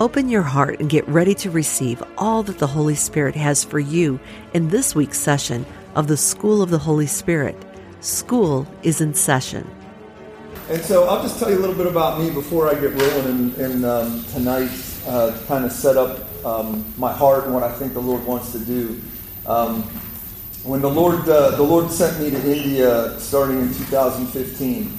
Open your heart and get ready to receive all that the Holy Spirit has for you in this week's session of the School of the Holy Spirit. School is in session. And so I'll just tell you a little bit about me before I get rolling in, in um, tonight uh, to kind of set up um, my heart and what I think the Lord wants to do. Um, when the Lord, uh, the Lord sent me to India starting in 2015,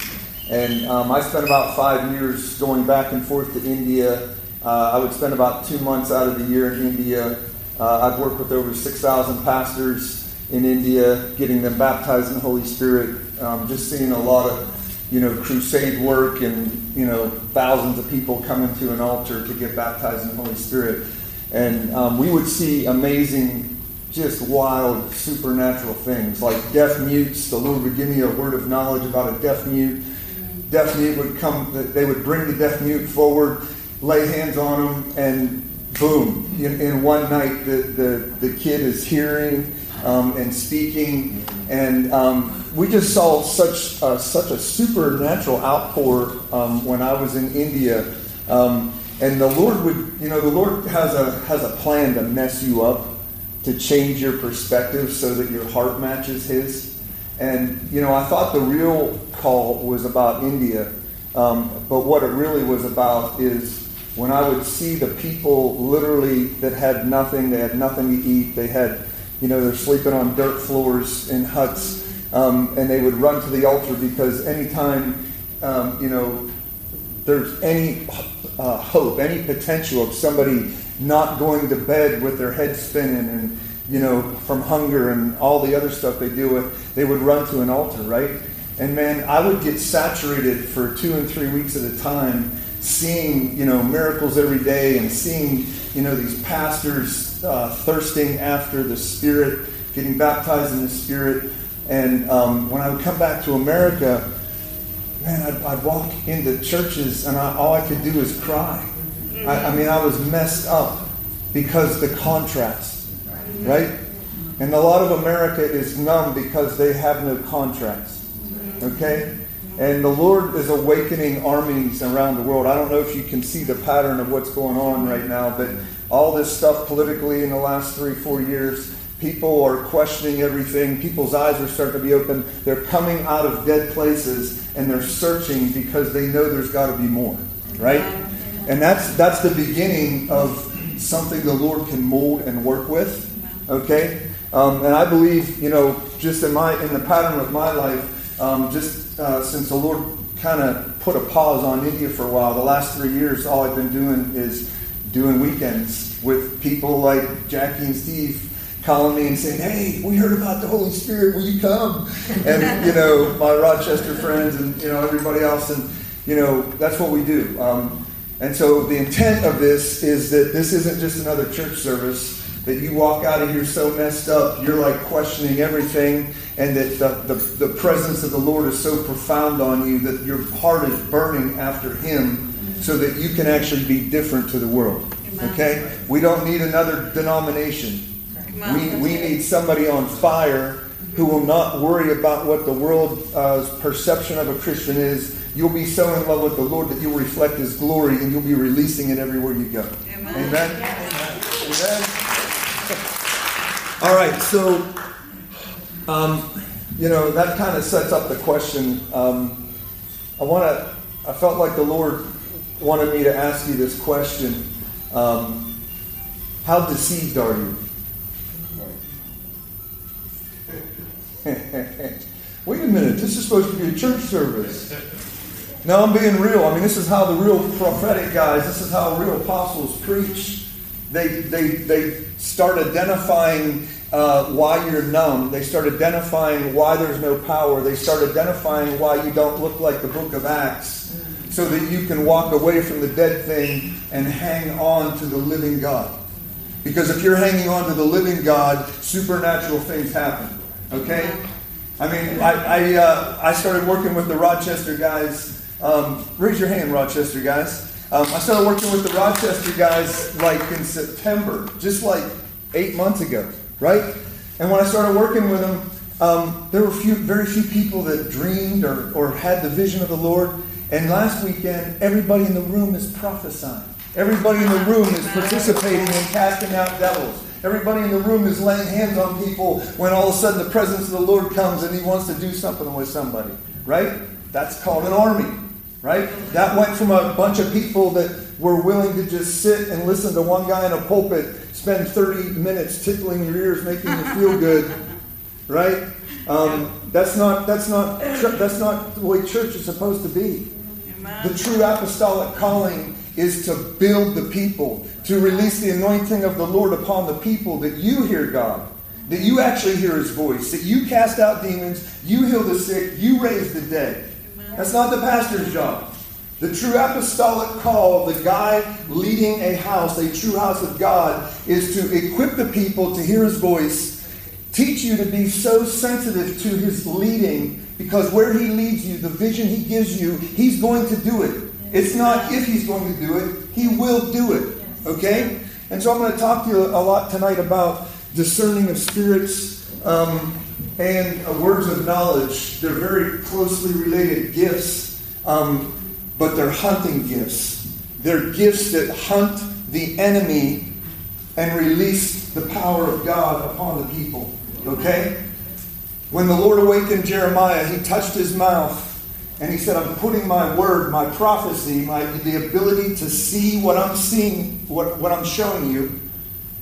and um, I spent about five years going back and forth to India. Uh, I would spend about two months out of the year in India. Uh, I've worked with over 6,000 pastors in India, getting them baptized in the Holy Spirit, um, just seeing a lot of you know, crusade work and, you know, thousands of people coming to an altar to get baptized in the Holy Spirit. And um, we would see amazing, just wild, supernatural things like deaf mutes. The Lord would give me a word of knowledge about a deaf mute. Deaf mute would come, they would bring the deaf mute forward, lay hands on them, and boom, in, in one night, the, the, the kid is hearing um, and speaking. And um, we just saw such uh, such a supernatural outpour um, when I was in India. Um, and the Lord would, you know, the Lord has a has a plan to mess you up, to change your perspective so that your heart matches His. And you know, I thought the real call was about India, um, but what it really was about is when I would see the people literally that had nothing, they had nothing to eat, they had, you know, they're sleeping on dirt floors in huts um, and they would run to the altar because anytime, um, you know, there's any uh, hope, any potential of somebody not going to bed with their head spinning and, you know, from hunger and all the other stuff they deal with, they would run to an altar, right? And man, I would get saturated for two and three weeks at a time, seeing, you know, miracles every day and seeing, you know, these pastors uh, thirsting after the Spirit, getting baptized in the Spirit. And um, when I would come back to America, man, I'd, I'd walk into churches and I, all I could do is cry. I, I mean, I was messed up because the contrast, right? And a lot of America is numb because they have no contrast. Okay? And the Lord is awakening armies around the world. I don't know if you can see the pattern of what's going on right now, but all this stuff politically in the last three, four years, People are questioning everything. People's eyes are starting to be open. They're coming out of dead places and they're searching because they know there's got to be more, right? And that's that's the beginning of something the Lord can mold and work with. Okay, um, and I believe you know just in my in the pattern of my life, um, just uh, since the Lord kind of put a pause on India for a while, the last three years, all I've been doing is doing weekends with people like Jackie and Steve calling me and saying, "Hey, we heard about the Holy Spirit. Will you come?" And you know, my Rochester friends and you know everybody else, and you know that's what we do. Um, and so the intent of this is that this isn't just another church service. That you walk out of here so messed up, you're like questioning everything, and that the, the, the presence of the Lord is so profound on you that your heart is burning after Him so that you can actually be different to the world. Okay? We don't need another denomination. We, we need somebody on fire who will not worry about what the world's uh, perception of a Christian is. You'll be so in love with the Lord that you'll reflect His glory and you'll be releasing it everywhere you go. Amen. Amen. Amen. All right, so, um, you know, that kind of sets up the question. Um, I want to, I felt like the Lord wanted me to ask you this question. Um, how deceived are you? Wait a minute, this is supposed to be a church service. No, I'm being real. I mean, this is how the real prophetic guys, this is how real apostles preach. They, they, they start identifying uh, why you're numb. They start identifying why there's no power. They start identifying why you don't look like the book of Acts. so that you can walk away from the dead thing and hang on to the living God. Because if you're hanging on to the living God, supernatural things happen. Okay? I mean, I, I, uh, I started working with the Rochester guys. Um, raise your hand, Rochester guys. Um, I started working with the Rochester guys like in September, just like eight months ago, right? And when I started working with them, um, there were few, very few people that dreamed or, or had the vision of the Lord. And last weekend, everybody in the room is prophesying. Everybody in the room is participating in casting out devils. Everybody in the room is laying hands on people when all of a sudden the presence of the Lord comes and he wants to do something with somebody, right? That's called an army, right? That went from a bunch of people that were willing to just sit and listen to one guy in a pulpit spend 30 minutes tickling your ears, making you feel good, right? Um, that's not that's not that's not the way church is supposed to be. The true apostolic calling is to build the people, to release the anointing of the Lord upon the people, that you hear God, that you actually hear His voice, that you cast out demons, you heal the sick, you raise the dead. That's not the pastor's job. The true apostolic call of the guy leading a house, a true house of God, is to equip the people to hear his voice, teach you to be so sensitive to his leading, because where he leads you, the vision he gives you, he's going to do it. It's not if he's going to do it, he will do it. Okay? And so I'm going to talk to you a lot tonight about discerning of spirits um, and uh, words of knowledge. They're very closely related gifts. Um, but they're hunting gifts. They're gifts that hunt the enemy and release the power of God upon the people. Okay? When the Lord awakened Jeremiah, he touched his mouth and he said, I'm putting my word, my prophecy, my the ability to see what I'm seeing, what, what I'm showing you.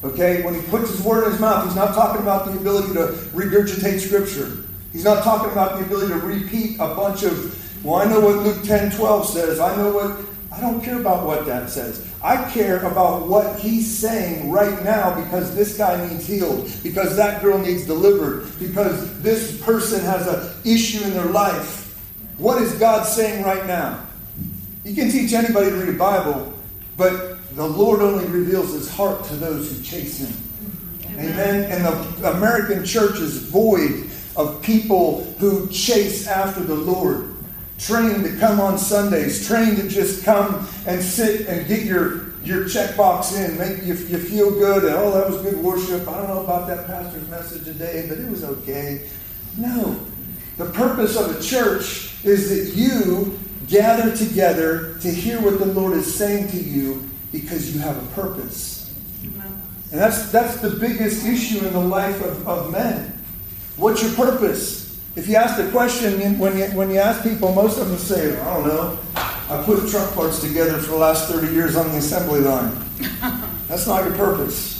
Okay? When he puts his word in his mouth, he's not talking about the ability to regurgitate scripture. He's not talking about the ability to repeat a bunch of well, I know what Luke 10 12 says. I know what, I don't care about what that says. I care about what he's saying right now because this guy needs healed, because that girl needs delivered, because this person has an issue in their life. What is God saying right now? You can teach anybody to read a Bible, but the Lord only reveals his heart to those who chase him. Amen. And the American church is void of people who chase after the Lord trained to come on Sundays, trained to just come and sit and get your, your checkbox in, make you, you feel good, and oh, that was good worship. I don't know about that pastor's message today, but it was okay. No. The purpose of a church is that you gather together to hear what the Lord is saying to you because you have a purpose. And that's, that's the biggest issue in the life of, of men. What's your purpose? If you ask the question, when you, when you ask people, most of them say, I don't know, I put truck parts together for the last 30 years on the assembly line. That's not your purpose.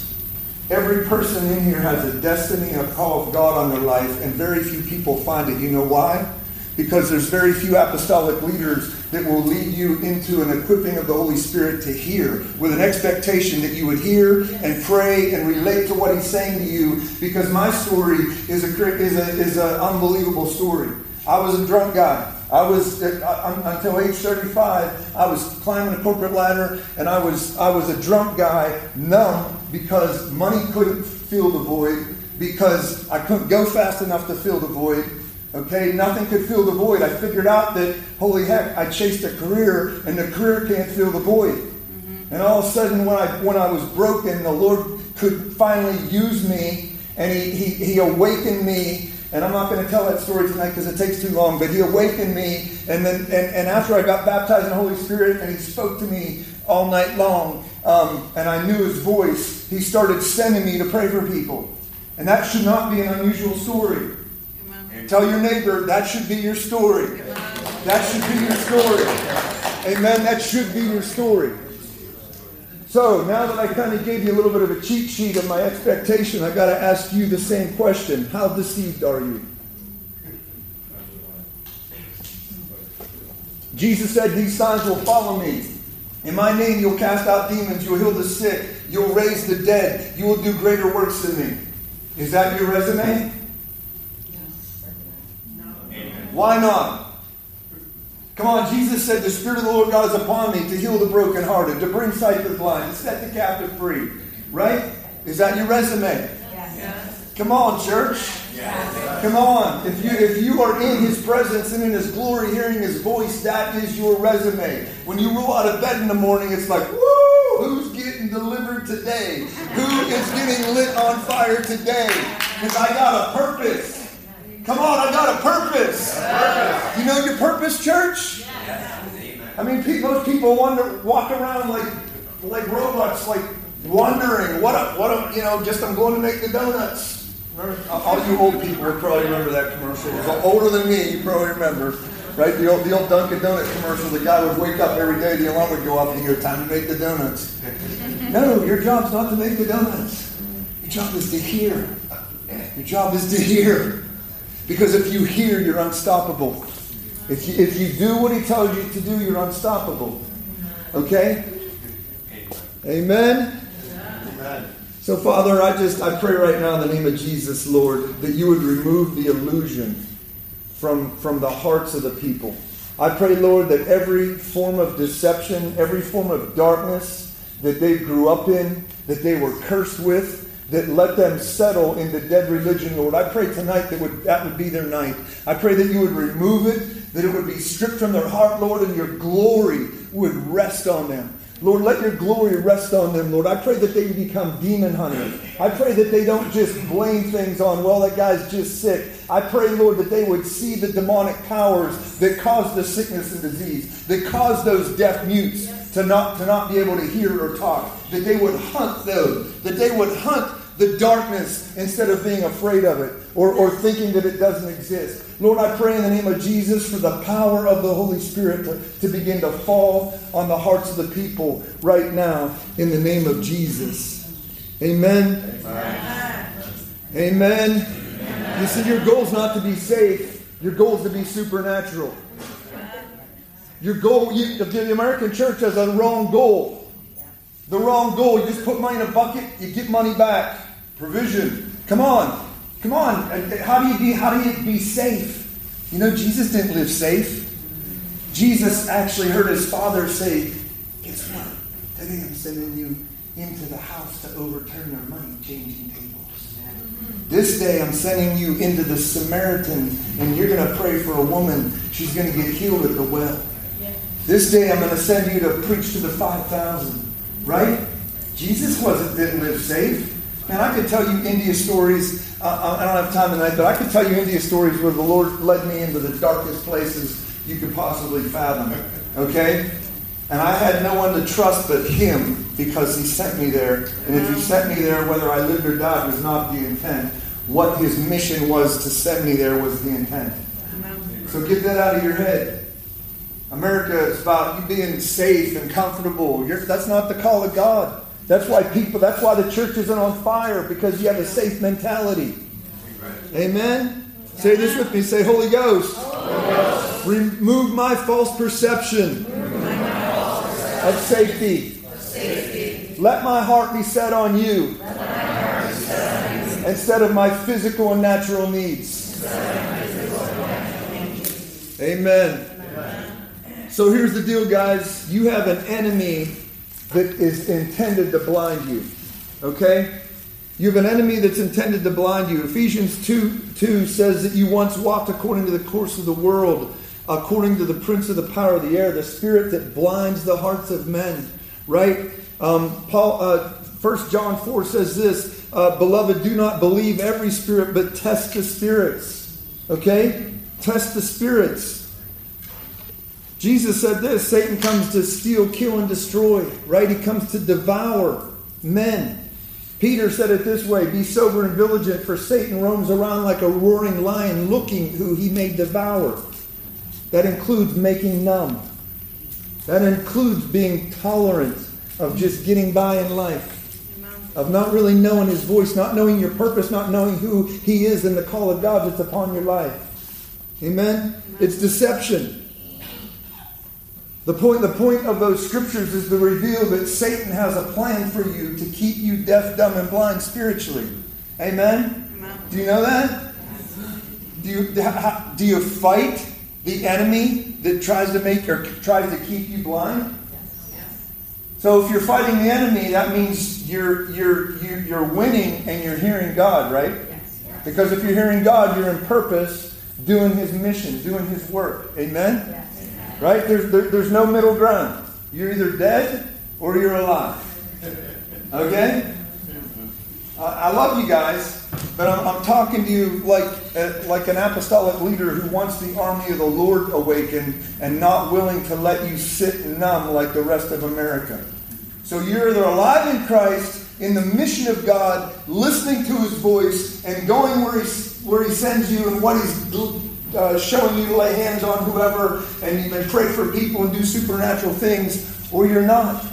Every person in here has a destiny, a call of God on their life, and very few people find it. You know why? Because there's very few apostolic leaders that will lead you into an equipping of the Holy Spirit to hear with an expectation that you would hear and pray and relate to what he's saying to you because my story is a is a is an unbelievable story. I was a drunk guy. I was uh, until age 35. I was climbing a corporate ladder, and I was I was a drunk guy, numb because money couldn't fill the void, because I couldn't go fast enough to fill the void, Okay, nothing could fill the void. I figured out that, holy heck, I chased a career, and the career can't fill the void. Mm-hmm. And all of a sudden, when I, when I was broken, the Lord could finally use me, and He, he, he awakened me. And I'm not going to tell that story tonight because it takes too long, but He awakened me. And then, and, and after I got baptized in the Holy Spirit, and He spoke to me all night long, um, and I knew His voice, He started sending me to pray for people. And that should not be an unusual story. Tell your neighbor that should be your story. That should be your story. Amen. That should be your story. So now that I kind of gave you a little bit of a cheat sheet of my expectation, I got to ask you the same question. How deceived are you? Jesus said, These signs will follow me. In my name, you'll cast out demons, you'll heal the sick, you'll raise the dead, you will do greater works than me. Is that your resume? Why not? Come on, Jesus said, The Spirit of the Lord God is upon me to heal the brokenhearted, to bring sight to the blind, to set the captive free. Right? Is that your resume? Yes. Come on, church. Yes. Come on. If you if you are in his presence and in his glory, hearing his voice, that is your resume. When you roll out of bed in the morning, it's like, woo, who's getting delivered today? Who is getting lit on fire today? Because I got a purpose. Come on, I got a purpose. You know your purpose, church? I mean, most people wonder, walk around like like robots, like wondering what a, what a, you know, just I'm going to make the donuts. All you old people would probably remember that commercial. Older than me, you probably remember. Right? The old, the old Dunkin' Donuts commercial, the guy would wake up every day, the alarm would go off, and he'd go, time to make the donuts. No, your job's not to make the donuts. Your job is to hear. Your job is to hear. Because if you hear, you're unstoppable. If you, if you do what he tells you to do, you're unstoppable. Okay? Amen? Amen. So, Father, I just I pray right now in the name of Jesus, Lord, that you would remove the illusion from, from the hearts of the people. I pray, Lord, that every form of deception, every form of darkness that they grew up in, that they were cursed with, that let them settle into dead religion, Lord. I pray tonight that would, that would be their night. I pray that you would remove it, that it would be stripped from their heart, Lord, and your glory would rest on them. Lord, let your glory rest on them, Lord. I pray that they become demon hunters. I pray that they don't just blame things on, well, that guy's just sick. I pray, Lord, that they would see the demonic powers that cause the sickness and disease, that cause those deaf mutes to not, to not be able to hear or talk, that they would hunt those, that they would hunt the darkness instead of being afraid of it or, or thinking that it doesn't exist. Lord, I pray in the name of Jesus for the power of the Holy Spirit to, to begin to fall on the hearts of the people right now in the name of Jesus. Amen. Amen. Amen. Amen. You see, your goal is not to be safe, your goal is to be supernatural. Your goal, you, the American church has a wrong goal. The wrong goal. You just put money in a bucket, you get money back. Provision. Come on. Come on. How do you be how do you be safe? You know, Jesus didn't live safe. Jesus actually heard his father say, Guess what? Today I'm sending you into the house to overturn their money changing tables. This day I'm sending you into the Samaritan, and you're going to pray for a woman. She's going to get healed at the well. This day I'm going to send you to preach to the 5,000. Right? Jesus wasn't didn't live safe. Man, I could tell you India stories. Uh, I don't have time tonight, but I could tell you India stories where the Lord led me into the darkest places you could possibly fathom. Okay? And I had no one to trust but Him because He sent me there. And if He sent me there, whether I lived or died was not the intent. What His mission was to send me there was the intent. So get that out of your head. America is about you being safe and comfortable. You're, that's not the call of God. That's why people, that's why the church isn't on fire, because you have a safe mentality. Amen? Say this with me. Say, Holy Ghost, Holy Ghost. remove my false perception of safety. Let my heart be set on you instead of my physical and natural needs. Amen. So here's the deal, guys. You have an enemy that is intended to blind you. Okay? You have an enemy that's intended to blind you. Ephesians 2, 2 says that you once walked according to the course of the world, according to the prince of the power of the air, the spirit that blinds the hearts of men. Right? Um, Paul, uh, 1 John 4 says this uh, Beloved, do not believe every spirit, but test the spirits. Okay? Test the spirits. Jesus said this Satan comes to steal, kill, and destroy, right? He comes to devour men. Peter said it this way Be sober and vigilant, for Satan roams around like a roaring lion looking who he may devour. That includes making numb, that includes being tolerant of just getting by in life. Of not really knowing his voice, not knowing your purpose, not knowing who he is and the call of God that's upon your life. Amen? Amen. It's deception. The point, the point of those scriptures is to reveal that Satan has a plan for you to keep you deaf, dumb, and blind spiritually. Amen? Amen. Do you know that? Do you, do you fight the enemy that tries to make or tries to keep you blind? So if you're fighting the enemy, that means you're you're you're, you're winning and you're hearing God, right? Because if you're hearing God, you're in purpose, doing His mission, doing His work. Amen. Right? There's there, there's no middle ground. You're either dead or you're alive. Okay. I love you guys, but I'm, I'm talking to you like, uh, like an apostolic leader who wants the army of the Lord awakened and not willing to let you sit numb like the rest of America. So you're either alive in Christ, in the mission of God, listening to His voice, and going where He, where he sends you and what He's uh, showing you to lay hands on whoever and, and pray for people and do supernatural things, or you're not.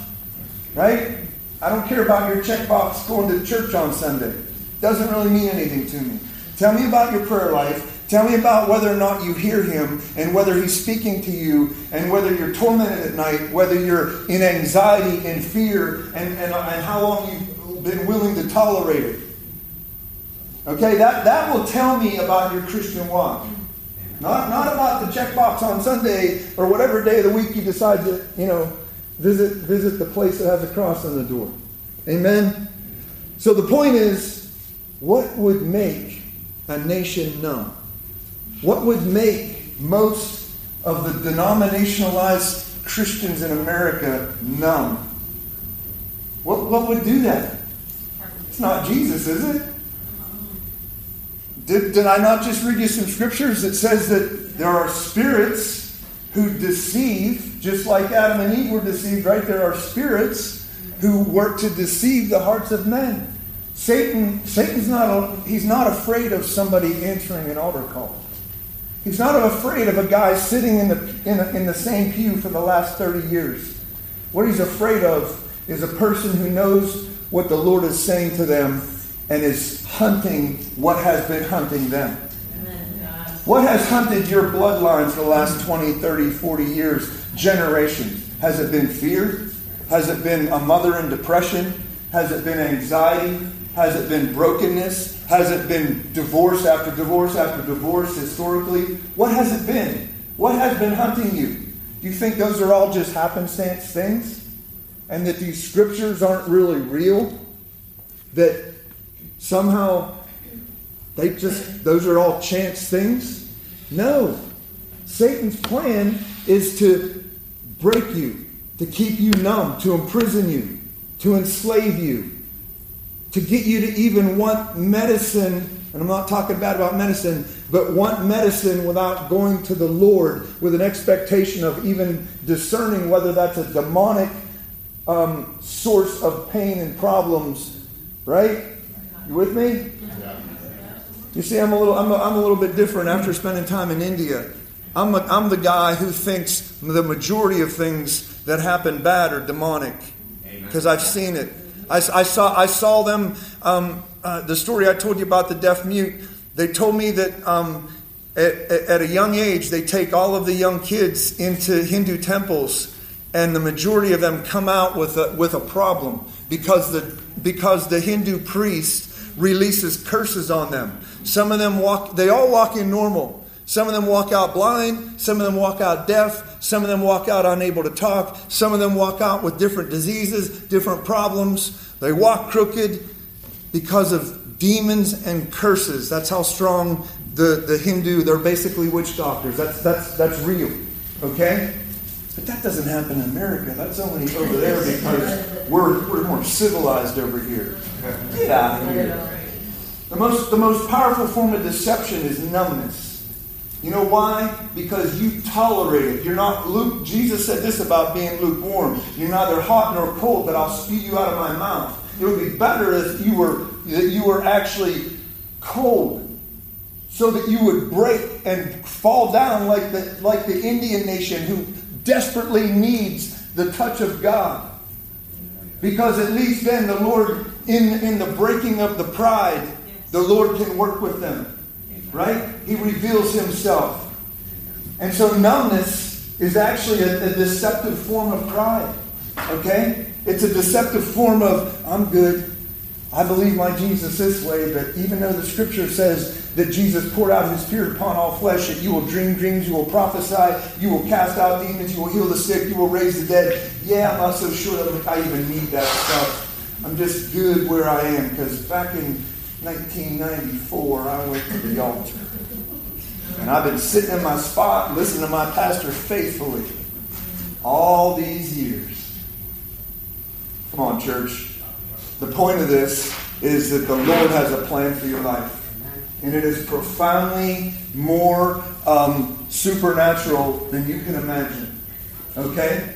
Right? I don't care about your checkbox going to church on Sunday. Doesn't really mean anything to me. Tell me about your prayer life. Tell me about whether or not you hear him and whether he's speaking to you and whether you're tormented at night, whether you're in anxiety and fear, and, and, and how long you've been willing to tolerate it. Okay, that, that will tell me about your Christian walk. Not, not about the checkbox on Sunday or whatever day of the week you decide to, you know, Visit, visit the place that has a cross on the door. Amen? So the point is, what would make a nation numb? What would make most of the denominationalized Christians in America numb? What, what would do that? It's not Jesus, is it? Did, did I not just read you some scriptures that says that there are spirits who deceive, just like Adam and Eve were deceived, right? There are spirits who work to deceive the hearts of men. Satan, Satan's not, a, he's not afraid of somebody answering an altar call. He's not afraid of a guy sitting in the, in, a, in the same pew for the last 30 years. What he's afraid of is a person who knows what the Lord is saying to them and is hunting what has been hunting them. What has hunted your bloodlines for the last 20, 30, 40 years, generations? Has it been fear? Has it been a mother in depression? Has it been anxiety? Has it been brokenness? Has it been divorce after divorce after divorce historically? What has it been? What has been hunting you? Do you think those are all just happenstance things? And that these scriptures aren't really real? That somehow they just, those are all chance things? No. Satan's plan is to break you, to keep you numb, to imprison you, to enslave you, to get you to even want medicine. And I'm not talking bad about medicine, but want medicine without going to the Lord with an expectation of even discerning whether that's a demonic um, source of pain and problems. Right? You with me? You see, I'm a little, I'm a, I'm a little bit different after spending time in India. I'm, a, I'm the guy who thinks the majority of things that happen bad are demonic because I've seen it. I, I, saw, I saw them, um, uh, the story I told you about the deaf mute, they told me that um, at, at a young age they take all of the young kids into Hindu temples and the majority of them come out with a, with a problem because the, because the Hindu priest releases curses on them. Some of them walk, they all walk in normal. Some of them walk out blind. Some of them walk out deaf. Some of them walk out unable to talk. Some of them walk out with different diseases, different problems. They walk crooked because of demons and curses. That's how strong the, the Hindu, they're basically witch doctors. That's, that's, that's real. Okay? But that doesn't happen in America. That's only over there because we're, we're more civilized over here. Get out of here. The most, the most powerful form of deception is numbness. You know why? Because you tolerate it. You're not Luke. Jesus said this about being lukewarm. You're neither hot nor cold, but I'll spew you out of my mouth. It would be better if you were that you were actually cold, so that you would break and fall down like the like the Indian nation who desperately needs the touch of God. Because at least then the Lord, in, in the breaking of the pride, the Lord can work with them. Right? He reveals himself. And so numbness is actually a, a deceptive form of pride. Okay? It's a deceptive form of, I'm good. I believe my Jesus this way, but even though the scripture says that Jesus poured out his spirit upon all flesh, that you will dream dreams, you will prophesy, you will cast out demons, you will heal the sick, you will raise the dead. Yeah, I'm not so sure that I even need that stuff. I'm just good where I am because back in 1994, I went to the altar. And I've been sitting in my spot, listening to my pastor faithfully all these years. Come on, church. The point of this is that the Lord has a plan for your life. And it is profoundly more um, supernatural than you can imagine. Okay?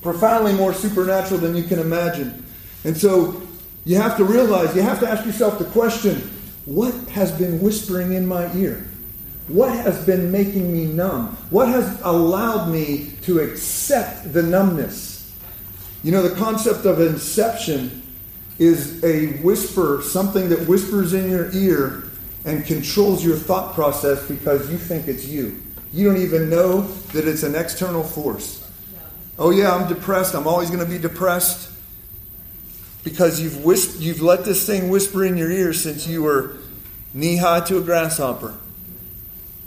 Profoundly more supernatural than you can imagine. And so you have to realize, you have to ask yourself the question what has been whispering in my ear? What has been making me numb? What has allowed me to accept the numbness? You know, the concept of inception is a whisper, something that whispers in your ear and controls your thought process because you think it's you. You don't even know that it's an external force. Oh, yeah, I'm depressed. I'm always going to be depressed because you've, you've let this thing whisper in your ear since you were knee high to a grasshopper.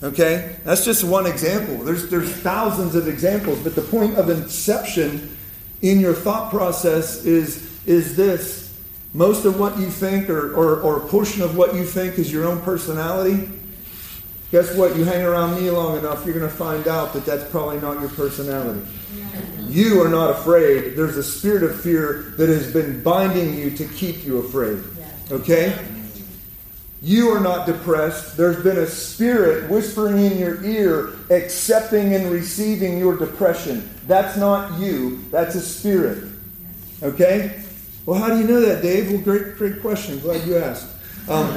Okay? That's just one example. There's, there's thousands of examples, but the point of inception in your thought process is, is this. Most of what you think, or, or, or a portion of what you think, is your own personality. Guess what? You hang around me long enough, you're going to find out that that's probably not your personality. You are not afraid. There's a spirit of fear that has been binding you to keep you afraid. Okay? You are not depressed. There's been a spirit whispering in your ear, accepting and receiving your depression. That's not you, that's a spirit. Okay? Well, how do you know that, Dave? Well, great, great question. Glad you asked. Um,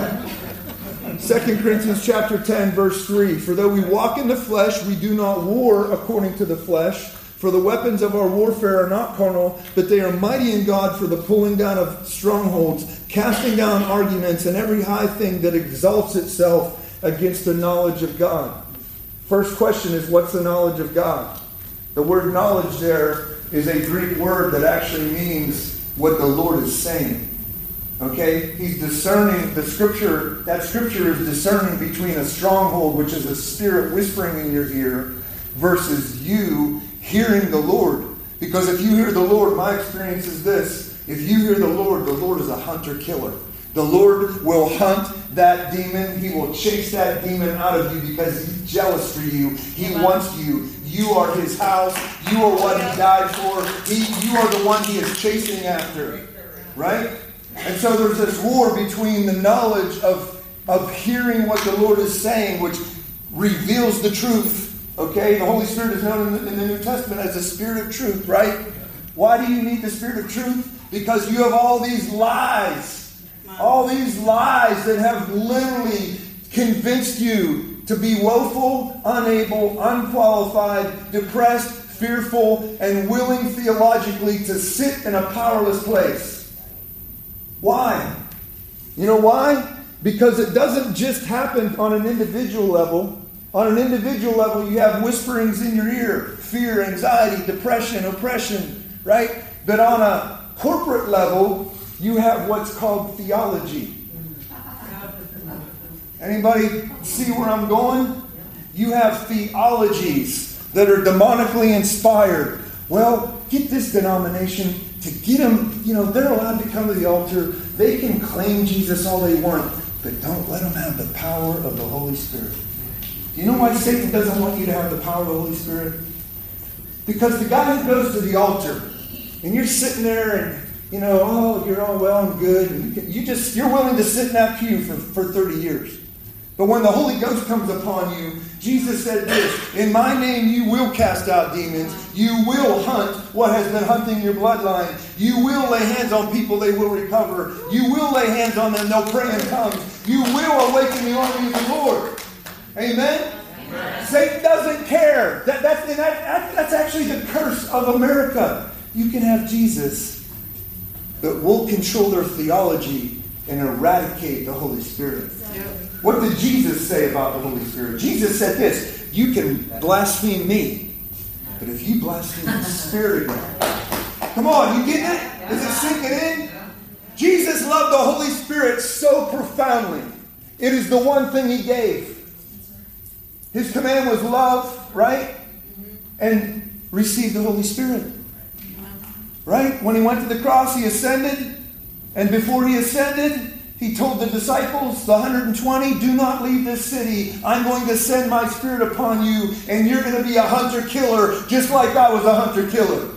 2 Corinthians chapter 10, verse 3. For though we walk in the flesh, we do not war according to the flesh. For the weapons of our warfare are not carnal, but they are mighty in God for the pulling down of strongholds, casting down arguments and every high thing that exalts itself against the knowledge of God. First question is what's the knowledge of God? The word knowledge there is a Greek word that actually means what the Lord is saying. Okay? He's discerning the scripture, that scripture is discerning between a stronghold, which is a spirit whispering in your ear, versus you hearing the Lord. Because if you hear the Lord, my experience is this if you hear the Lord, the Lord is a hunter killer. The Lord will hunt that demon. He will chase that demon out of you because he's jealous for you. He wants you. You are his house. You are what he died for. He, you are the one he is chasing after. Right? And so there's this war between the knowledge of, of hearing what the Lord is saying, which reveals the truth, Okay, the Holy Spirit is known in the, in the, New Testament as the Spirit of truth, right? Why do you need the Spirit of truth? Because you have all these lies, all these lies that have literally convinced you to be woeful, unable, unqualified, depressed, fearful, and willing theologically to sit in a powerless place. Why? You know why? Because it doesn't just happen on an individual level. On an individual level, you have whisperings in your ear fear, anxiety, depression, oppression, right? But on a corporate level, you have what's called theology. Anybody see where I'm going? You have theologies that are demonically inspired. Well, get this denomination to get them, you know, they're allowed to come to the altar. They can claim Jesus all they want, but don't let them have the power of the Holy Spirit. Do you know why Satan doesn't want you to have the power of the Holy Spirit? Because the guy who goes to the altar, and you're sitting there and you know, oh, you're all well and good, and you, you just you're willing to sit in that pew for, for 30 years. But when the Holy Ghost comes upon you, Jesus said this In my name you will cast out demons. You will hunt what has been hunting your bloodline. You will lay hands on people, they will recover. You will lay hands on them, they'll pray in tongues. You will awaken the army of the Lord. Amen? Amen. Satan doesn't care. That, that, that, that's actually the curse of America. You can have Jesus, but we'll control their theology and eradicate the Holy Spirit. What did Jesus say about the Holy Spirit? Jesus said this You can blaspheme me, but if you blaspheme the Spirit again, come on, you getting it? Is it sinking in? Jesus loved the Holy Spirit so profoundly It is the one thing he gave. His command was love, right? And receive the Holy Spirit. Right? When he went to the cross, he ascended. And before he ascended, he told the disciples, the 120, do not leave this city. I'm going to send my spirit upon you, and you're going to be a hunter killer, just like I was a hunter killer.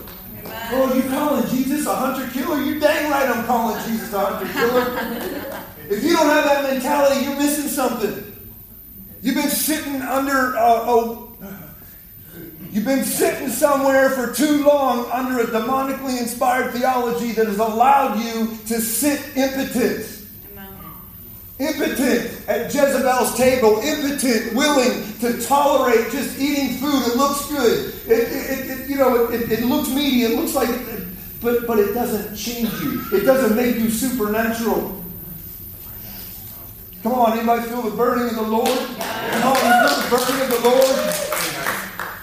Oh, you calling Jesus a hunter killer? You dang right I'm calling Jesus a hunter killer. if you don't have that mentality, you're missing something. You've been sitting under a, a You've been sitting somewhere for too long under a demonically inspired theology that has allowed you to sit impotent. Impotent at Jezebel's table, impotent, willing to tolerate just eating food. It looks good. It, it, it you know, it, it, looks meaty. It looks like, but but it doesn't change you. It doesn't make you supernatural. Come on, anybody feel the burning of the Lord? Come on, you feel the burning of the Lord?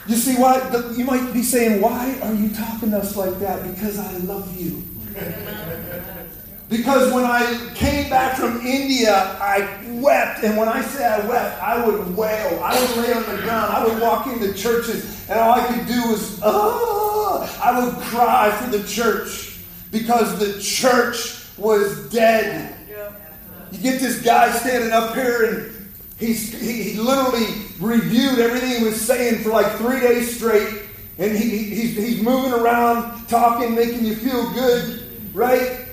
You see why? You might be saying, why are you talking to us like that? Because I love you. Because when I came back from India, I wept. And when I say I wept, I would wail. I would lay on the ground. I would walk into churches, and all I could do was, oh, I would cry for the church because the church was dead. You get this guy standing up here, and he's, he, he literally reviewed everything he was saying for like three days straight. And he, he's, he's moving around, talking, making you feel good, right?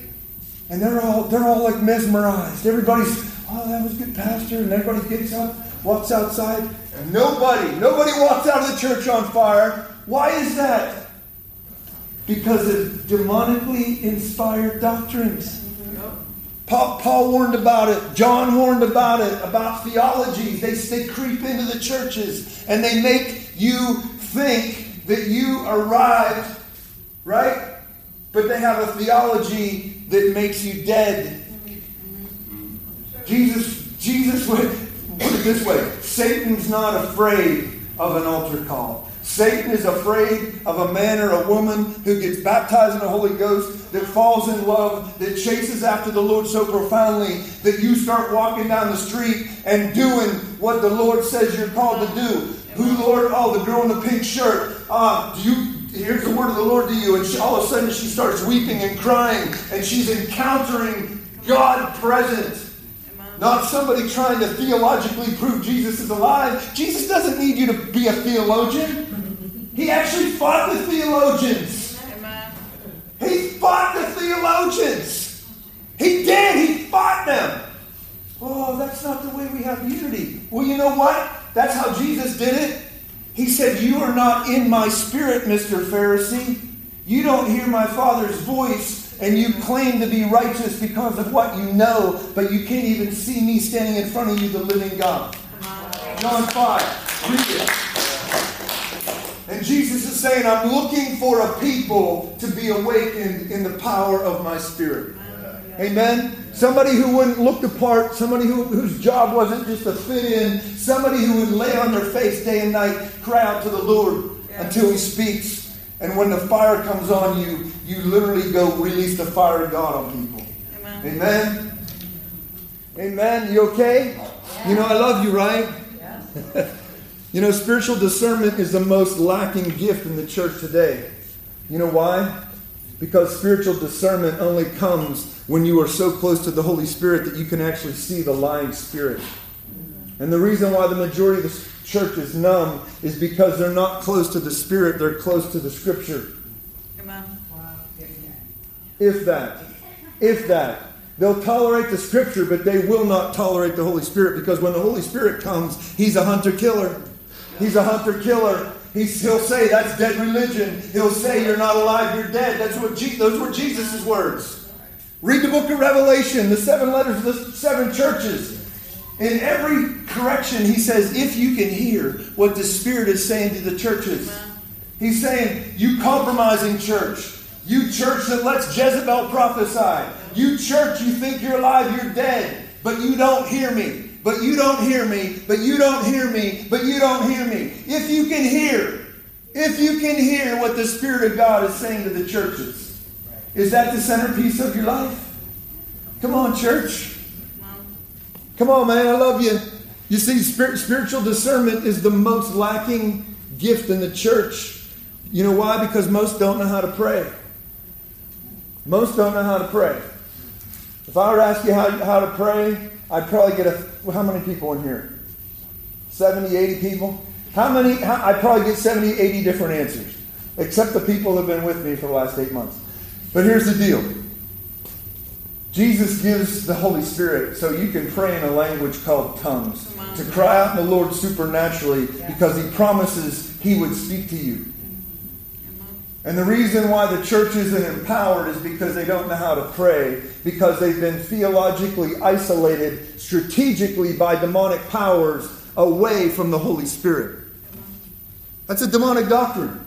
And they're all they're all like mesmerized. Everybody's, oh, that was a good, Pastor. And everybody gets up, walks outside. And nobody, nobody walks out of the church on fire. Why is that? Because of demonically inspired doctrines. Paul, Paul, warned about it. John warned about it, about theology. They, they creep into the churches and they make you think that you arrived, right? But they have a theology that makes you dead. Jesus, Jesus would put it this way Satan's not afraid of an altar call. Satan is afraid of a man or a woman who gets baptized in the Holy Ghost, that falls in love, that chases after the Lord so profoundly that you start walking down the street and doing what the Lord says you're called to do. Who, Lord? Oh, the girl in the pink shirt. Uh, do you here's the word of the Lord to you, and she, all of a sudden she starts weeping and crying, and she's encountering God present. Not somebody trying to theologically prove Jesus is alive. Jesus doesn't need you to be a theologian. He actually fought the theologians. He fought the theologians. He did. He fought them. Oh, that's not the way we have unity. Well, you know what? That's how Jesus did it. He said, You are not in my spirit, Mr. Pharisee. You don't hear my Father's voice, and you claim to be righteous because of what you know, but you can't even see me standing in front of you, the living God. John 5. Read it. And Jesus is saying, I'm looking for a people to be awakened in the power of my spirit. Amen. Somebody who wouldn't look the part, somebody who, whose job wasn't just to fit in, somebody who would lay on their face day and night, cry out to the Lord yeah. until He speaks. And when the fire comes on you, you literally go release the fire of God on people. Amen. Amen. Amen. You okay? Yeah. You know, I love you, right? Yeah. you know, spiritual discernment is the most lacking gift in the church today. You know why? Because spiritual discernment only comes when you are so close to the Holy Spirit that you can actually see the lying spirit. And the reason why the majority of the church is numb is because they're not close to the Spirit, they're close to the Scripture. If that. If that. They'll tolerate the Scripture, but they will not tolerate the Holy Spirit because when the Holy Spirit comes, He's a hunter killer. He's a hunter killer. He'll say that's dead religion. He'll say you're not alive, you're dead. That's what Je- those were Jesus' words. Read the book of Revelation, the seven letters of the seven churches. In every correction, he says, if you can hear what the Spirit is saying to the churches. He's saying, you compromising church. You church that lets Jezebel prophesy. You church, you think you're alive, you're dead. But you don't hear me. But you don't hear me. But you don't hear me. But you don't hear me. If you can hear, if you can hear what the Spirit of God is saying to the churches. Is that the centerpiece of your life? Come on, church. Come on, man, I love you. You see, spiritual discernment is the most lacking gift in the church. You know why? Because most don't know how to pray. Most don't know how to pray. If I were to ask you how, how to pray, I'd probably get a. How many people in here? 70, 80 people? How many? How, I'd probably get 70, 80 different answers, except the people who have been with me for the last eight months. But here's the deal Jesus gives the Holy Spirit so you can pray in a language called tongues, to cry out in the Lord supernaturally because He promises He would speak to you. And the reason why the church isn't empowered is because they don't know how to pray, because they've been theologically isolated strategically by demonic powers away from the Holy Spirit. That's a demonic doctrine.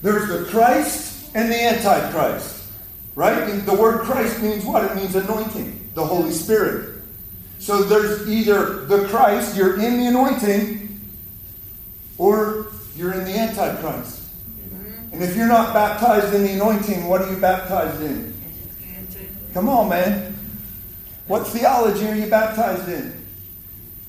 There's the Christ and the Antichrist. Right? The word Christ means what? It means anointing, the Holy Spirit. So there's either the Christ, you're in the anointing, or you're in the Antichrist. And if you're not baptized in the anointing, what are you baptized in? Come on, man. What theology are you baptized in?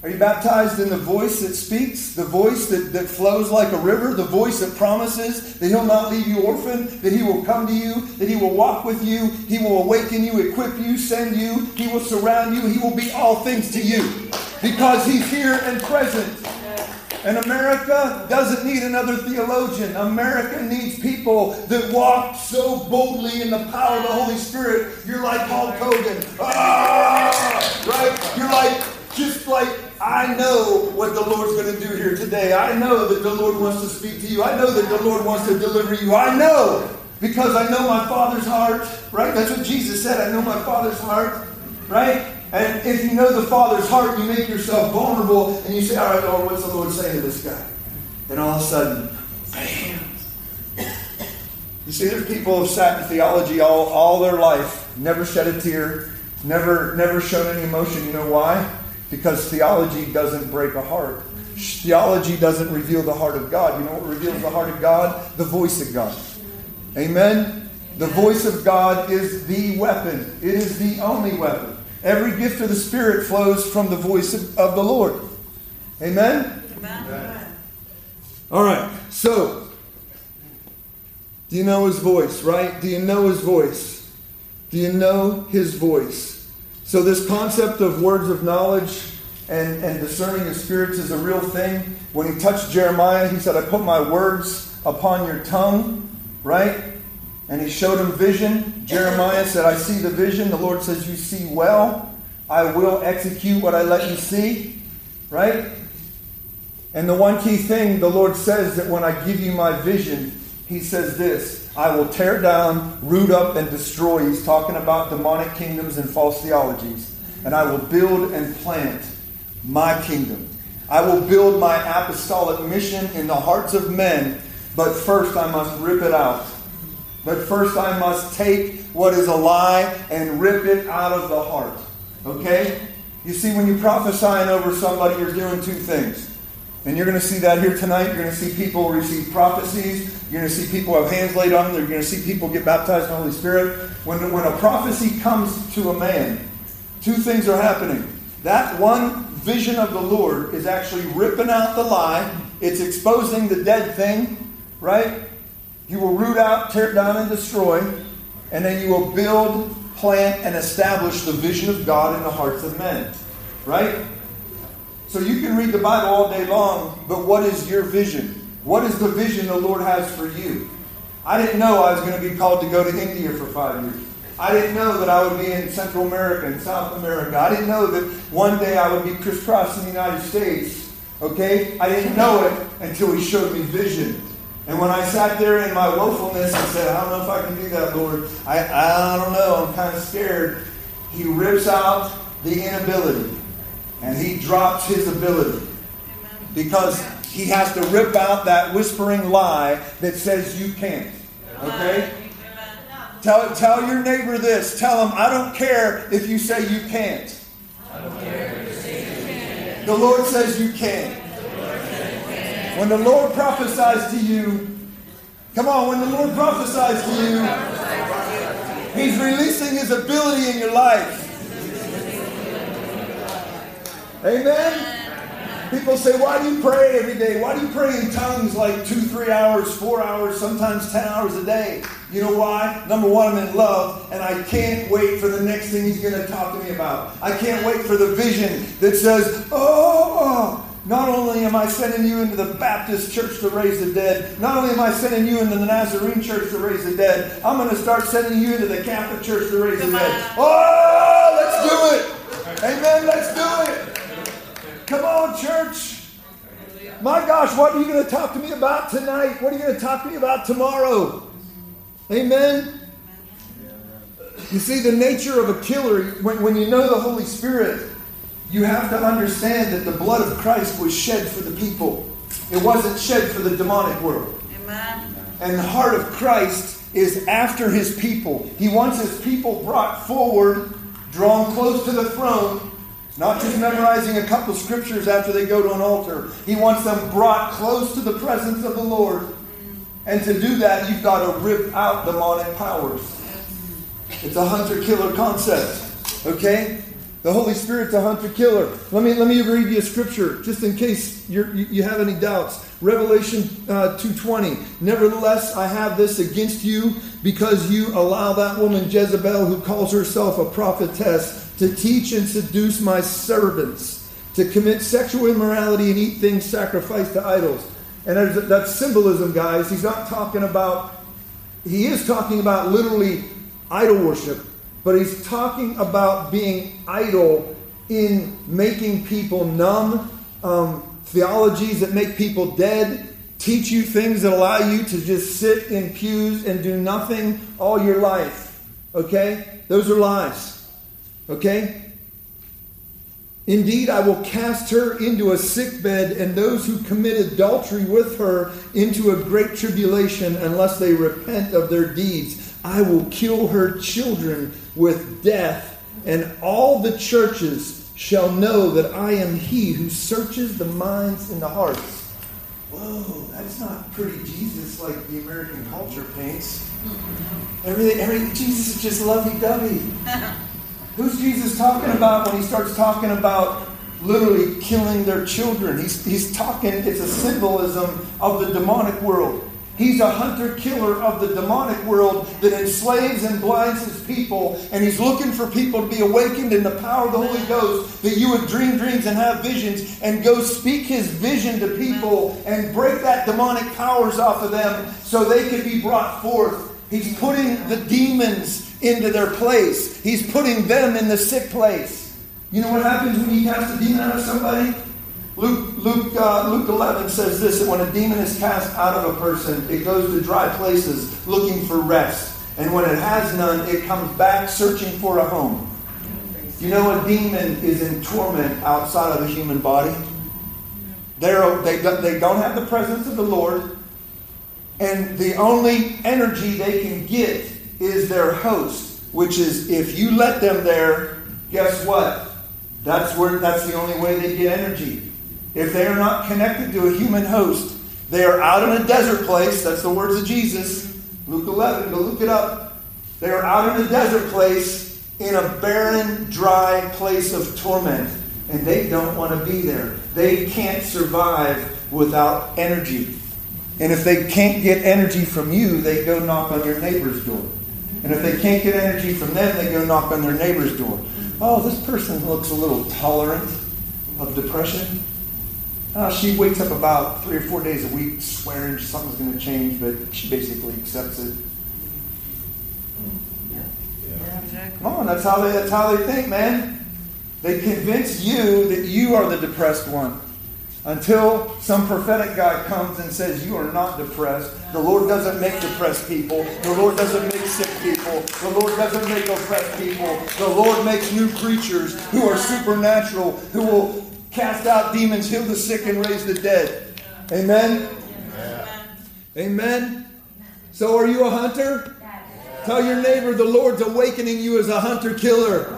Are you baptized in the voice that speaks, the voice that, that flows like a river, the voice that promises that He'll not leave you orphan, that He will come to you, that He will walk with you, He will awaken you, equip you, send you, He will surround you, He will be all things to you because He's here and present. And America doesn't need another theologian. America needs people that walk so boldly in the power of the Holy Spirit. You're like Hulk Hogan. Ah! Right? You're like, just like I know what the Lord's going to do here today. I know that the Lord wants to speak to you. I know that the Lord wants to deliver you. I know because I know my Father's heart, right? That's what Jesus said. I know my Father's heart, right? And if you know the Father's heart, you make yourself vulnerable and you say, All right, Lord, what's the Lord saying to this guy? Then all of a sudden, bam. You see, there's people who have sat in theology all, all their life, never shed a tear, never, never shown any emotion. You know why? Because theology doesn't break a heart. Theology doesn't reveal the heart of God. You know what reveals the heart of God? The voice of God. Amen? The voice of God is the weapon, it is the only weapon. Every gift of the Spirit flows from the voice of, of the Lord. Amen? Amen? All right, so, do you know his voice, right? Do you know his voice? Do you know his voice? So, this concept of words of knowledge and, and discerning of spirits is a real thing. When he touched Jeremiah, he said, I put my words upon your tongue, right? And he showed him vision. Jeremiah said, I see the vision. The Lord says, You see well. I will execute what I let you see, right? And the one key thing the Lord says that when I give you my vision, he says this I will tear down, root up, and destroy. He's talking about demonic kingdoms and false theologies. And I will build and plant my kingdom. I will build my apostolic mission in the hearts of men, but first I must rip it out. But first I must take what is a lie and rip it out of the heart. Okay? You see, when you're prophesying over somebody, you're doing two things. And you're going to see that here tonight. You're going to see people receive prophecies. You're going to see people have hands laid on them. You're going to see people get baptized in the Holy Spirit. When, when a prophecy comes to a man, two things are happening. That one vision of the Lord is actually ripping out the lie, it's exposing the dead thing, right? You will root out, tear down, and destroy. And then you will build, plant, and establish the vision of God in the hearts of men, right? So you can read the Bible all day long, but what is your vision? What is the vision the Lord has for you? I didn't know I was going to be called to go to India for five years. I didn't know that I would be in Central America and South America. I didn't know that one day I would be crisscrossing the United States. Okay? I didn't know it until He showed me vision. And when I sat there in my woefulness and said, I don't know if I can do that, Lord, I, I don't know, I'm kind of scared, He rips out the inability and he drops his ability because he has to rip out that whispering lie that says you can't. Okay? Tell, tell your neighbor this. Tell him, I don't care if you say you can't. The Lord says you can. When the Lord prophesies to you, come on, when the Lord prophesies to you, He's releasing His ability in your life. Amen? People say, why do you pray every day? Why do you pray in tongues like two, three hours, four hours, sometimes 10 hours a day? You know why? Number one, I'm in love, and I can't wait for the next thing he's going to talk to me about. I can't wait for the vision that says, oh, not only am I sending you into the Baptist church to raise the dead, not only am I sending you into the Nazarene church to raise the dead, I'm going to start sending you into the Catholic church to raise Come the dead. Oh, let's do it. Amen. Let's do it. Come on, church. My gosh, what are you going to talk to me about tonight? What are you going to talk to me about tomorrow? Amen. You see, the nature of a killer, when, when you know the Holy Spirit, you have to understand that the blood of Christ was shed for the people. It wasn't shed for the demonic world. Amen. And the heart of Christ is after his people. He wants his people brought forward, drawn close to the throne, not just memorizing a couple scriptures after they go to an altar. He wants them brought close to the presence of the Lord. And to do that, you've got to rip out demonic powers. It's a hunter killer concept. Okay? The Holy Spirit's a hunter killer. Let me, let me read you a scripture just in case you you have any doubts. Revelation uh, 2.20. Nevertheless, I have this against you because you allow that woman Jezebel, who calls herself a prophetess, to teach and seduce my servants to commit sexual immorality and eat things sacrificed to idols. And that's symbolism, guys. He's not talking about, he is talking about literally idol worship, but he's talking about being idle in making people numb, um, theologies that make people dead, teach you things that allow you to just sit in pews and do nothing all your life. Okay? Those are lies. Okay? Indeed, I will cast her into a sick bed, and those who commit adultery with her into a great tribulation, unless they repent of their deeds. I will kill her children with death, and all the churches shall know that I am he who searches the minds and the hearts. Whoa, that's not pretty Jesus like the American culture paints. Everything, everything Jesus is just lovey dovey. Who's Jesus talking about when he starts talking about literally killing their children? He's, he's talking, it's a symbolism of the demonic world. He's a hunter killer of the demonic world that enslaves and blinds his people, and he's looking for people to be awakened in the power of the Holy Ghost, that you would dream dreams and have visions and go speak his vision to people and break that demonic powers off of them so they could be brought forth. He's putting the demons into their place. He's putting them in the sick place. You know what happens when you cast a demon out of somebody? Luke, Luke, uh, Luke 11 says this that when a demon is cast out of a person, it goes to dry places looking for rest. And when it has none, it comes back searching for a home. You know, a demon is in torment outside of the human body. They're, they, they don't have the presence of the Lord. And the only energy they can get is their host, which is if you let them there, guess what? That's where that's the only way they get energy. If they are not connected to a human host, they are out in a desert place. That's the words of Jesus. Luke 11, go look it up. They are out in a desert place in a barren, dry place of torment. And they don't want to be there. They can't survive without energy. And if they can't get energy from you, they go knock on your neighbor's door. And if they can't get energy from them, they go knock on their neighbor's door. Oh, this person looks a little tolerant of depression. Uh, she wakes up about three or four days a week swearing something's going to change, but she basically accepts it. Come on, that's how they that's how they think, man. They convince you that you are the depressed one until some prophetic guy comes and says, You are not depressed. The Lord doesn't make depressed people. The Lord doesn't make sick people. The Lord doesn't make oppressed people. The Lord makes new creatures who are supernatural, who will cast out demons, heal the sick, and raise the dead. Amen? Amen. Amen. So, are you a hunter? Tell your neighbor the Lord's awakening you as a hunter killer.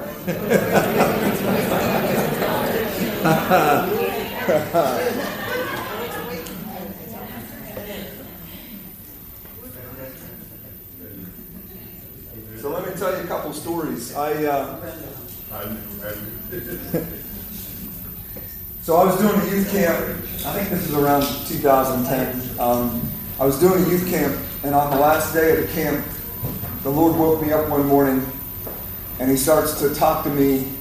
so let me tell you a couple stories. I uh, So I was doing a youth camp. I think this is around 2010. Um, I was doing a youth camp, and on the last day of the camp, the Lord woke me up one morning, and He starts to talk to me,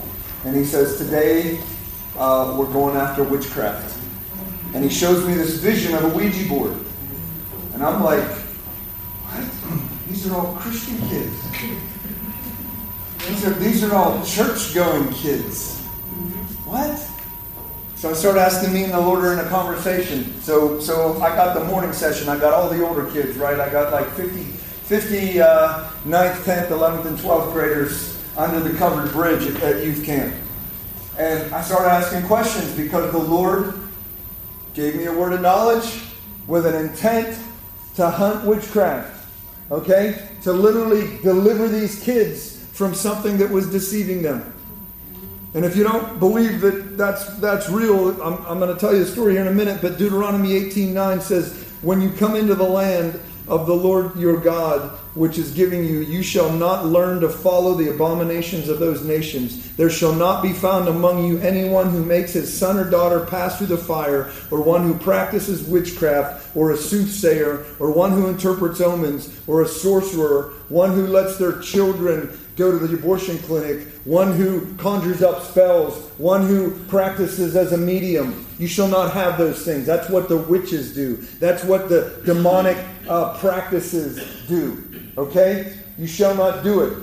and He says, "Today uh, we're going after witchcraft." And He shows me this vision of a Ouija board, and I'm like, "What? These are all Christian kids." These are, these are all church going kids. What? So I started asking me and the Lord in a conversation. So so I got the morning session. I got all the older kids, right? I got like 50, 50 uh, 9th, 10th, 11th, and 12th graders under the covered bridge at, at youth camp. And I started asking questions because the Lord gave me a word of knowledge with an intent to hunt witchcraft. Okay? To literally deliver these kids from something that was deceiving them. And if you don't believe that that's, that's real, I'm, I'm going to tell you a story here in a minute, but Deuteronomy 18.9 says, When you come into the land of the Lord your God, which is giving you, you shall not learn to follow the abominations of those nations. There shall not be found among you anyone who makes his son or daughter pass through the fire, or one who practices witchcraft, or a soothsayer, or one who interprets omens, or a sorcerer, one who lets their children go to the abortion clinic, one who conjures up spells, one who practices as a medium. You shall not have those things. That's what the witches do. That's what the demonic uh, practices do. Okay? You shall not do it.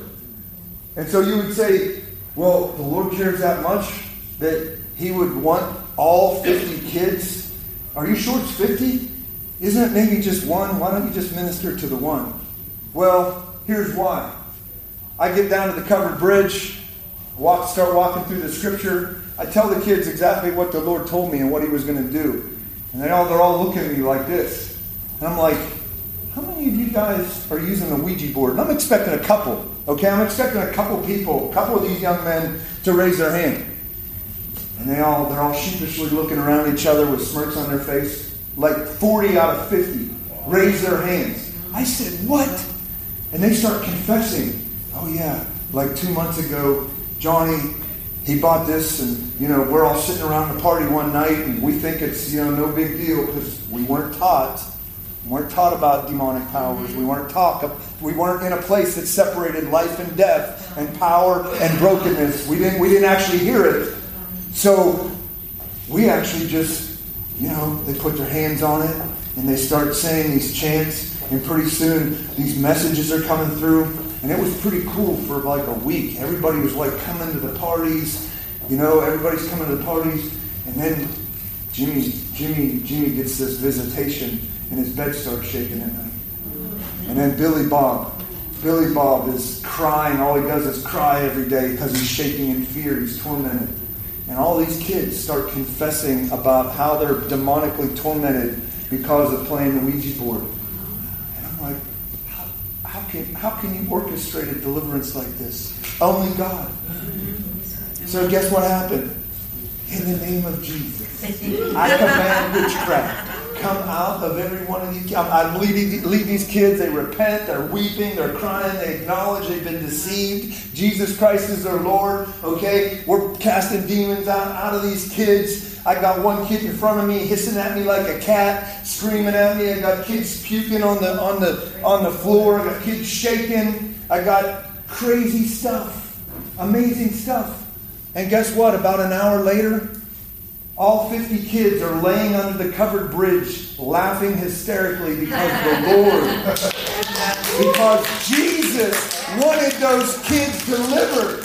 And so you would say, well, the Lord cares that much that He would want all 50 kids? Are you sure it's 50? Isn't it maybe just one? Why don't you just minister to the one? Well, here's why. I get down to the covered bridge, walk, start walking through the scripture. I tell the kids exactly what the Lord told me and what He was going to do. And they all, they're all looking at me like this. And I'm like, how many of you guys are using the Ouija board? And I'm expecting a couple, okay? I'm expecting a couple people, a couple of these young men to raise their hand. And they all, they're all sheepishly looking around each other with smirks on their face. Like 40 out of 50 raise their hands. I said, what? And they start confessing. Oh, yeah, like two months ago, Johnny, he bought this, and, you know, we're all sitting around the party one night, and we think it's, you know, no big deal because we weren't taught. We weren't taught about demonic powers. We weren't taught. We weren't in a place that separated life and death and power and brokenness. We didn't. We didn't actually hear it. So we actually just, you know, they put their hands on it and they start saying these chants, and pretty soon these messages are coming through. And it was pretty cool for like a week. Everybody was like coming to the parties. You know, everybody's coming to the parties. And then Jimmy, Jimmy, Jimmy gets this visitation, and his bed starts shaking at night. And then Billy Bob, Billy Bob is crying. All he does is cry every day because he's shaking in fear. He's tormented. And all these kids start confessing about how they're demonically tormented because of playing the Ouija board. And I'm like, can, how can you orchestrate a deliverance like this? Only God. So guess what happened? In the name of Jesus, I command witchcraft. Come out of every one of these. I lead, lead these kids. They repent. They're weeping. They're crying. They acknowledge they've been deceived. Jesus Christ is their Lord. Okay, we're casting demons out, out of these kids. I got one kid in front of me hissing at me like a cat, screaming at me. I got kids puking on the on the on the floor. I got kids shaking. I got crazy stuff, amazing stuff. And guess what? About an hour later, all 50 kids are laying under the covered bridge, laughing hysterically because the Lord, because Jesus wanted those kids delivered.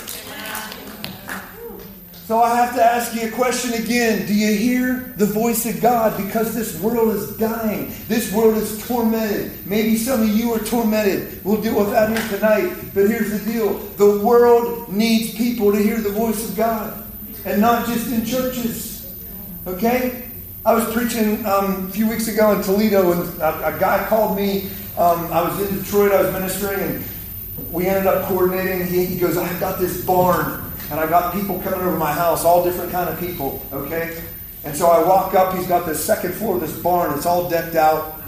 So I have to ask you a question again. Do you hear the voice of God? Because this world is dying. This world is tormented. Maybe some of you are tormented. We'll deal with that here tonight. But here's the deal the world needs people to hear the voice of God, and not just in churches. Okay? I was preaching um, a few weeks ago in Toledo, and a, a guy called me. Um, I was in Detroit, I was ministering, and we ended up coordinating. He, he goes, I've got this barn and I've got people coming over my house, all different kind of people, okay? And so I walk up, he's got the second floor of this barn, it's all decked out.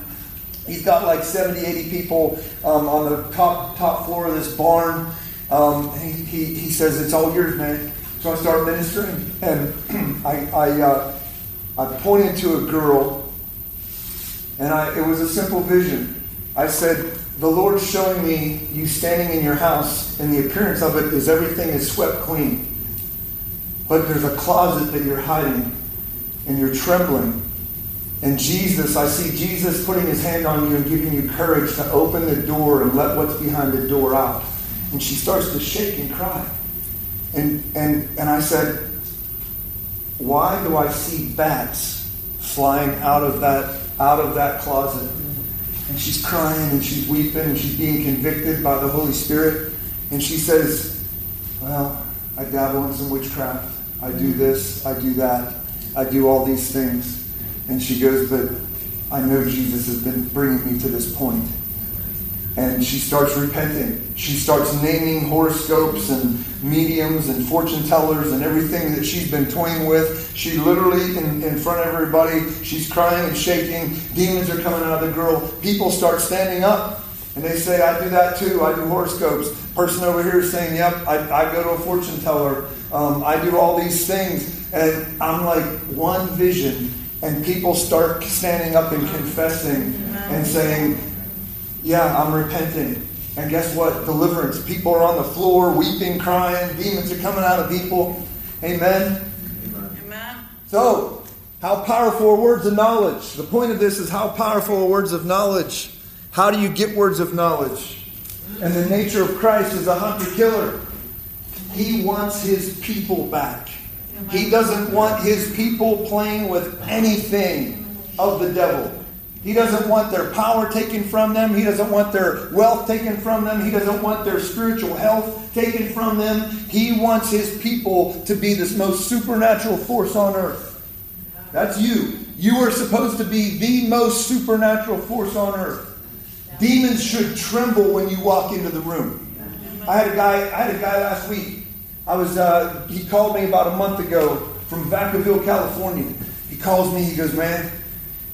He's got like 70, 80 people um, on the top top floor of this barn. Um, he, he, he says, It's all yours, man. So I start ministering, and I, I, uh, I pointed to a girl, and I, it was a simple vision. I said, The Lord's showing me you standing in your house, and the appearance of it is everything is swept clean. But there's a closet that you're hiding, and you're trembling. And Jesus, I see Jesus putting his hand on you and giving you courage to open the door and let what's behind the door out. And she starts to shake and cry. And, and, and I said, Why do I see bats flying out of that, out of that closet? And she's crying and she's weeping and she's being convicted by the Holy Spirit. And she says, Well, I dabble in some witchcraft. I do this, I do that, I do all these things. And she goes, But I know Jesus has been bringing me to this point and she starts repenting. She starts naming horoscopes and mediums and fortune tellers and everything that she's been toying with. She literally, in, in front of everybody, she's crying and shaking. Demons are coming out of the girl. People start standing up and they say, I do that too. I do horoscopes. Person over here is saying, Yep, I, I go to a fortune teller. Um, I do all these things. And I'm like, one vision. And people start standing up and confessing and saying, yeah, I'm repenting. And guess what? Deliverance. People are on the floor weeping, crying. Demons are coming out of people. Amen. Amen. So, how powerful are words of knowledge? The point of this is how powerful are words of knowledge? How do you get words of knowledge? And the nature of Christ is a hunter killer. He wants his people back. He doesn't want his people playing with anything of the devil. He doesn't want their power taken from them. He doesn't want their wealth taken from them. He doesn't want their spiritual health taken from them. He wants his people to be this most supernatural force on earth. That's you. You are supposed to be the most supernatural force on earth. Demons should tremble when you walk into the room. I had a guy. I had a guy last week. I was. Uh, he called me about a month ago from Vacaville, California. He calls me. He goes, "Man,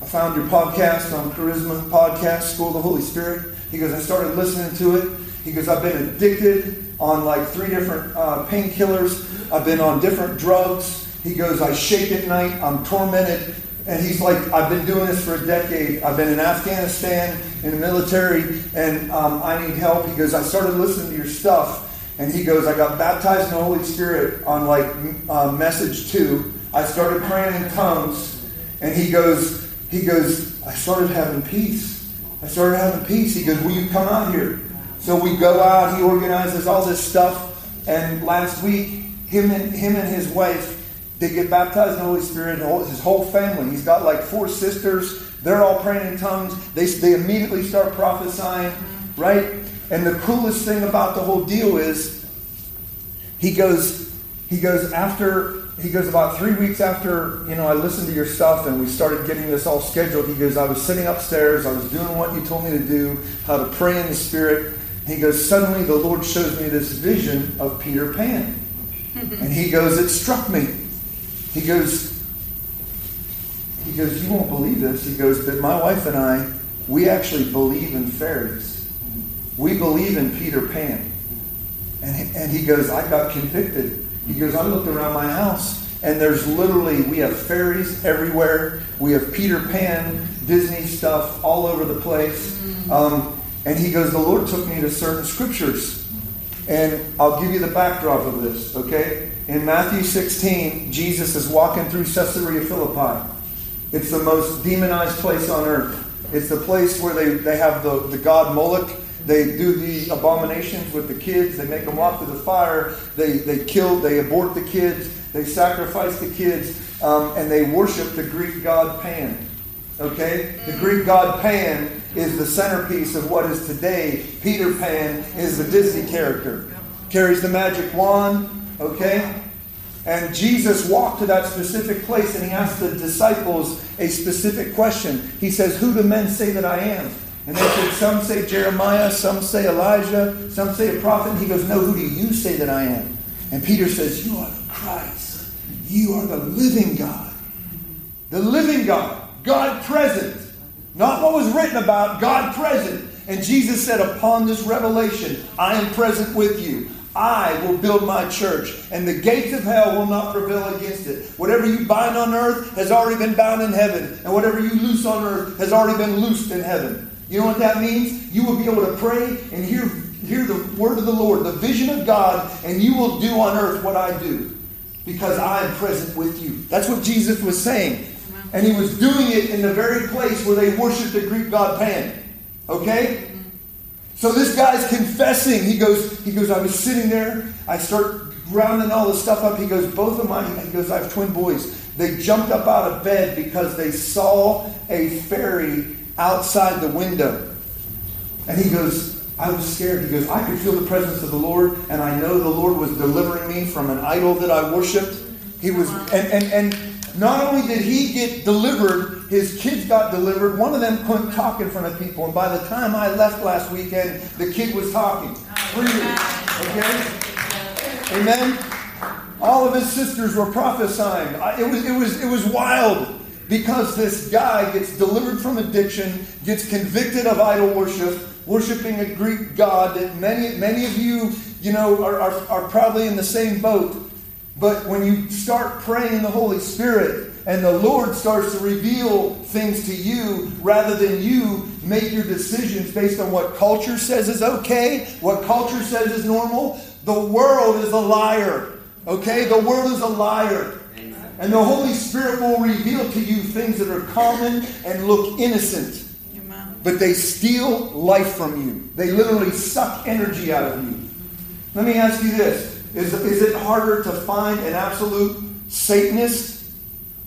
I found your podcast on Charisma Podcast, School of the Holy Spirit. He goes, I started listening to it. He goes, I've been addicted on like three different uh, painkillers. I've been on different drugs. He goes, I shake at night. I'm tormented. And he's like, I've been doing this for a decade. I've been in Afghanistan in the military, and um, I need help. He goes, I started listening to your stuff. And he goes, I got baptized in the Holy Spirit on like uh, message two. I started praying in tongues. And he goes, he goes, I started having peace. I started having peace. He goes, Will you come out here? So we go out, he organizes all this stuff. And last week, him and him and his wife, they get baptized in the Holy Spirit, his whole family. He's got like four sisters. They're all praying in tongues. They, they immediately start prophesying, right? And the coolest thing about the whole deal is he goes, he goes after he goes, about three weeks after, you know, I listened to your stuff and we started getting this all scheduled, he goes, I was sitting upstairs, I was doing what you told me to do, how to pray in the Spirit. He goes, suddenly the Lord shows me this vision of Peter Pan. and he goes, it struck me. He goes, he goes, you won't believe this. He goes, but my wife and I, we actually believe in fairies. We believe in Peter Pan. And he, and he goes, I got convicted he goes, I looked around my house and there's literally, we have fairies everywhere. We have Peter Pan, Disney stuff all over the place. Mm. Um, and he goes, The Lord took me to certain scriptures. And I'll give you the backdrop of this, okay? In Matthew 16, Jesus is walking through Caesarea Philippi. It's the most demonized place on earth. It's the place where they, they have the, the god Moloch they do the abominations with the kids. They make them walk through the fire. They, they kill, they abort the kids. They sacrifice the kids. Um, and they worship the Greek god Pan. Okay? The Greek god Pan is the centerpiece of what is today. Peter Pan is the Disney character. Carries the magic wand. Okay? And Jesus walked to that specific place and he asked the disciples a specific question. He says, Who do men say that I am? And they said, Some say Jeremiah, some say Elijah, some say a prophet. And he goes, No, who do you say that I am? And Peter says, You are the Christ. You are the living God. The living God. God present. Not what was written about, God present. And Jesus said, Upon this revelation, I am present with you. I will build my church, and the gates of hell will not prevail against it. Whatever you bind on earth has already been bound in heaven, and whatever you loose on earth has already been loosed in heaven. You know what that means? You will be able to pray and hear, hear the word of the Lord, the vision of God, and you will do on earth what I do because I am present with you. That's what Jesus was saying. And he was doing it in the very place where they worshiped the Greek god Pan. Okay? So this guy's confessing. He goes, he goes, I was sitting there. I start rounding all the stuff up. He goes, both of mine, he goes, I have twin boys. They jumped up out of bed because they saw a fairy outside the window. And he goes, I was scared. He goes, I could feel the presence of the Lord, and I know the Lord was delivering me from an idol that I worshiped. He was, and, and, and not only did he get delivered, his kids got delivered. One of them couldn't talk in front of people. And by the time I left last weekend, the kid was talking freely. Okay? Amen? All of his sisters were prophesying. It was, it was, it was wild because this guy gets delivered from addiction, gets convicted of idol worship, worshiping a Greek god that many, many of you, you know, are, are, are probably in the same boat. But when you start praying in the Holy Spirit, and the Lord starts to reveal things to you rather than you make your decisions based on what culture says is okay, what culture says is normal. The world is a liar. Okay? The world is a liar. And the Holy Spirit will reveal to you things that are common and look innocent. But they steal life from you. They literally suck energy out of you. Let me ask you this is, is it harder to find an absolute Satanist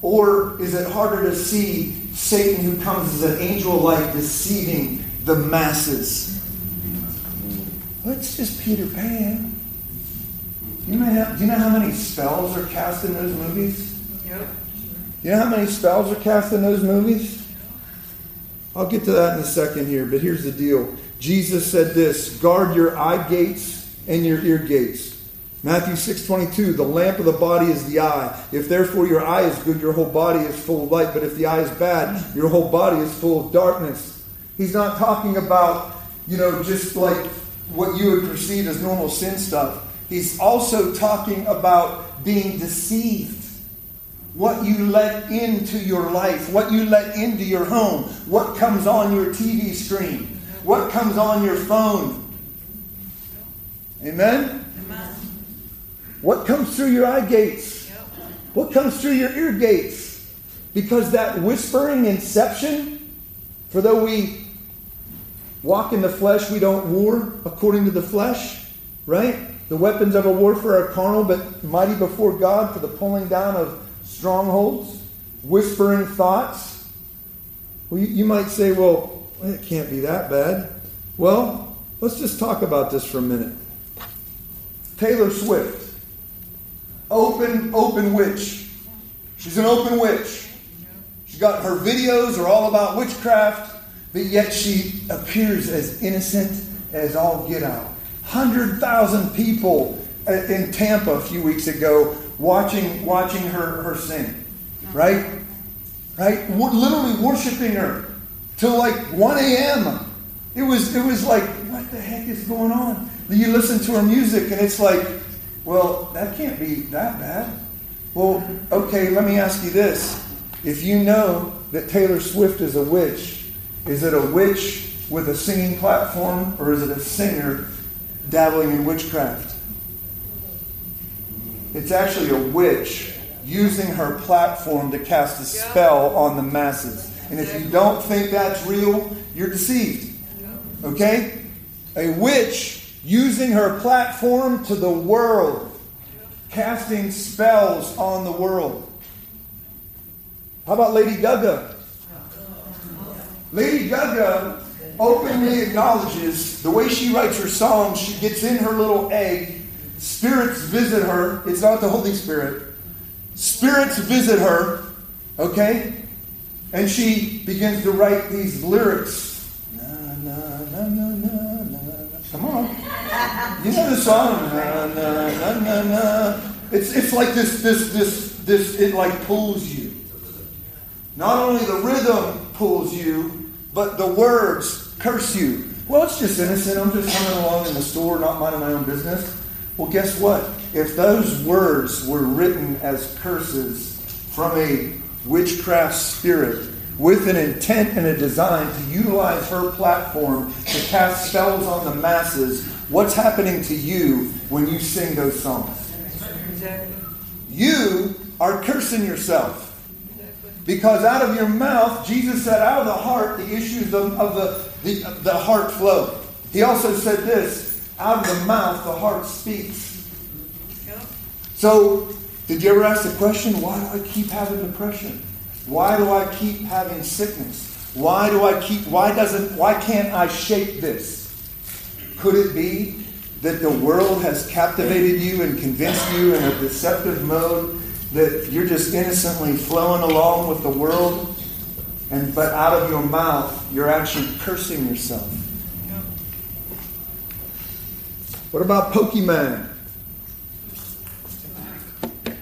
or is it harder to see Satan who comes as an angel like deceiving the masses? Well, it's just Peter Pan. You know how, do you know how many spells are cast in those movies? You know how many spells are cast in those movies? I'll get to that in a second here, but here's the deal. Jesus said this guard your eye gates and your ear gates. Matthew 6:22, the lamp of the body is the eye. If therefore your eye is good, your whole body is full of light, but if the eye is bad, your whole body is full of darkness. He's not talking about, you know, just like what you would perceive as normal sin stuff. He's also talking about being deceived. What you let into your life, what you let into your home, what comes on your TV screen, what comes on your phone. Amen? What comes through your eye gates? What comes through your ear gates? Because that whispering inception, for though we walk in the flesh, we don't war according to the flesh, right? The weapons of a warfare are carnal, but mighty before God for the pulling down of strongholds, whispering thoughts. Well, you, you might say, well, it can't be that bad. Well, let's just talk about this for a minute. Taylor Swift open, open witch. She's an open witch. She's got her videos are all about witchcraft, but yet she appears as innocent as all get out. 100,000 people uh, in Tampa a few weeks ago watching, watching her, her sing. Right? Right? Literally worshiping her till like 1 a.m. It was, it was like, what the heck is going on? You listen to her music and it's like, well, that can't be that bad. Well, okay, let me ask you this. If you know that Taylor Swift is a witch, is it a witch with a singing platform or is it a singer dabbling in witchcraft? It's actually a witch using her platform to cast a spell on the masses. And if you don't think that's real, you're deceived. Okay? A witch using her platform to the world, casting spells on the world. How about Lady Gaga? Lady Gaga openly acknowledges the way she writes her songs, she gets in her little egg. Spirits visit her. It's not the Holy Spirit. Spirits visit her, okay? And she begins to write these lyrics. Na, na, na, na, na, na. Come on. You know the song, na, na, na, na, na. It's, it's like this, this, this, this, it like pulls you. Not only the rhythm pulls you, but the words curse you. Well, it's just innocent. I'm just coming along in the store, not minding my own business. Well, guess what? If those words were written as curses from a witchcraft spirit with an intent and a design to utilize her platform to cast spells on the masses, what's happening to you when you sing those songs? You are cursing yourself. Because out of your mouth, Jesus said, out of the heart, the issues of, of the, the, the heart flow. He also said this out of the mouth, the heart speaks. So, did you ever ask the question, why do I keep having depression? Why do I keep having sickness? Why do I keep why doesn't why can't I shake this? Could it be that the world has captivated you and convinced you in a deceptive mode that you're just innocently flowing along with the world and but out of your mouth you're actually cursing yourself? What about Pokemon?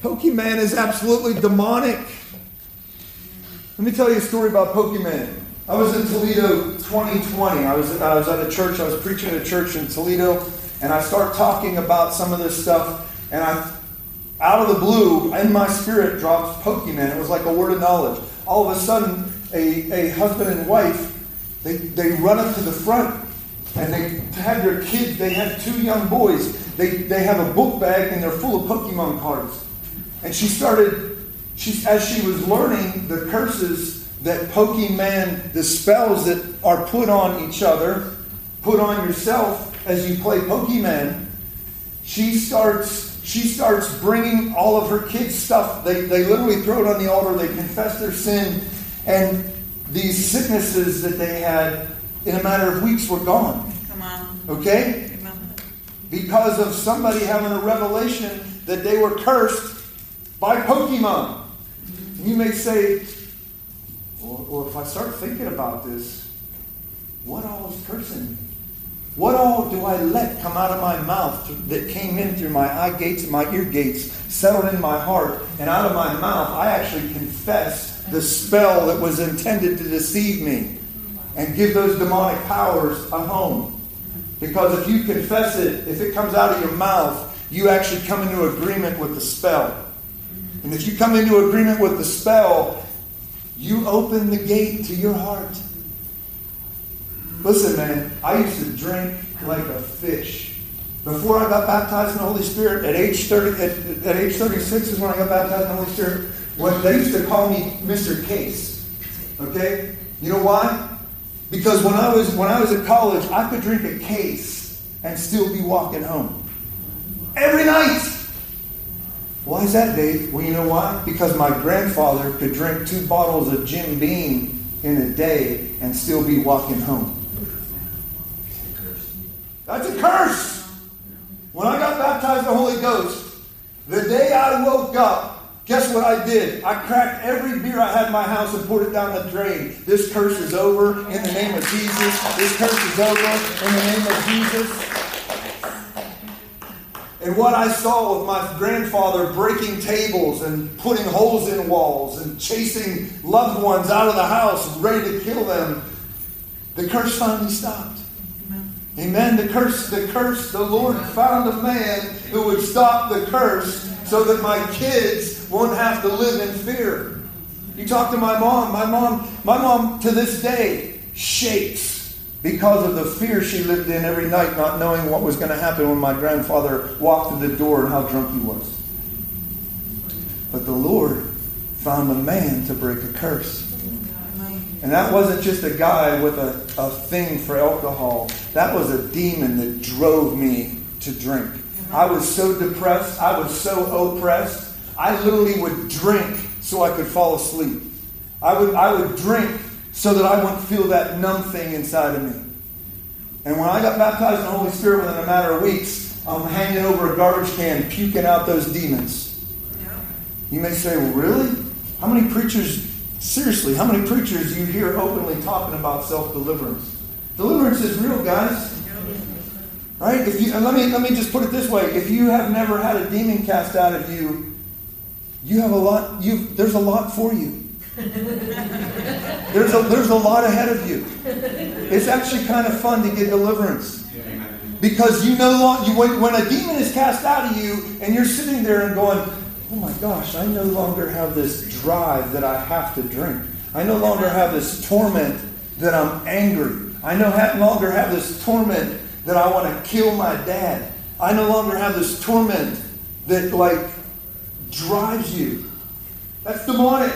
Pokemon is absolutely demonic. Let me tell you a story about Pokemon. I was in Toledo 2020. I was, I was at a church, I was preaching at a church in Toledo, and I start talking about some of this stuff, and I, out of the blue, in my spirit drops Pokemon. It was like a word of knowledge. All of a sudden, a, a husband and wife, they, they run up to the front, and they have their kids, they have two young boys. They, they have a book bag, and they're full of Pokemon cards. And she started she, as she was learning the curses that Pokemon, the spells that are put on each other, put on yourself as you play Pokemon, she starts she starts bringing all of her kids' stuff. They, they literally throw it on the altar. They confess their sin, and these sicknesses that they had in a matter of weeks were gone. Come on. Okay? Because of somebody having a revelation that they were cursed by Pokemon. You may say, well, well, if I start thinking about this, what all is cursing me? What all do I let come out of my mouth that came in through my eye gates and my ear gates, settled in my heart, and out of my mouth I actually confess the spell that was intended to deceive me and give those demonic powers a home. Because if you confess it, if it comes out of your mouth, you actually come into agreement with the spell. And if you come into agreement with the spell, you open the gate to your heart. Listen, man, I used to drink like a fish. Before I got baptized in the Holy Spirit, at age 30, at, at age 36 is when I got baptized in the Holy Spirit. When they used to call me Mr. Case. Okay? You know why? Because when I was when I was at college, I could drink a case and still be walking home. Every night. Why is that, Dave? Well, you know why? Because my grandfather could drink two bottles of Jim Beam in a day and still be walking home. That's a curse. When I got baptized in the Holy Ghost, the day I woke up, guess what I did? I cracked every beer I had in my house and poured it down the drain. This curse is over in the name of Jesus. This curse is over in the name of Jesus. And what I saw with my grandfather breaking tables and putting holes in walls and chasing loved ones out of the house, ready to kill them, the curse finally stopped. Amen. The curse, the curse, the Lord found a man who would stop the curse so that my kids won't have to live in fear. You talk to my mom, my mom, my mom to this day shakes because of the fear she lived in every night, not knowing what was going to happen when my grandfather walked through the door and how drunk he was. But the Lord found a man to break a curse. And that wasn't just a guy with a, a thing for alcohol. That was a demon that drove me to drink. I was so depressed. I was so oppressed. I literally would drink so I could fall asleep. I would, I would drink so that I wouldn't feel that numb thing inside of me. And when I got baptized in the Holy Spirit within a matter of weeks, I'm hanging over a garbage can, puking out those demons. You may say, well, really? How many preachers, seriously, how many preachers you hear openly talking about self deliverance? Deliverance is real, guys. Right? If you, let me, let me just put it this way if you have never had a demon cast out of you, you have a lot, you there's a lot for you. There's a, there's a lot ahead of you. It's actually kind of fun to get deliverance. Because you no longer, when, when a demon is cast out of you and you're sitting there and going, oh my gosh, I no longer have this drive that I have to drink. I no longer have this torment that I'm angry. I no longer have this torment that I want to kill my dad. I no longer have this torment that like drives you. That's demonic.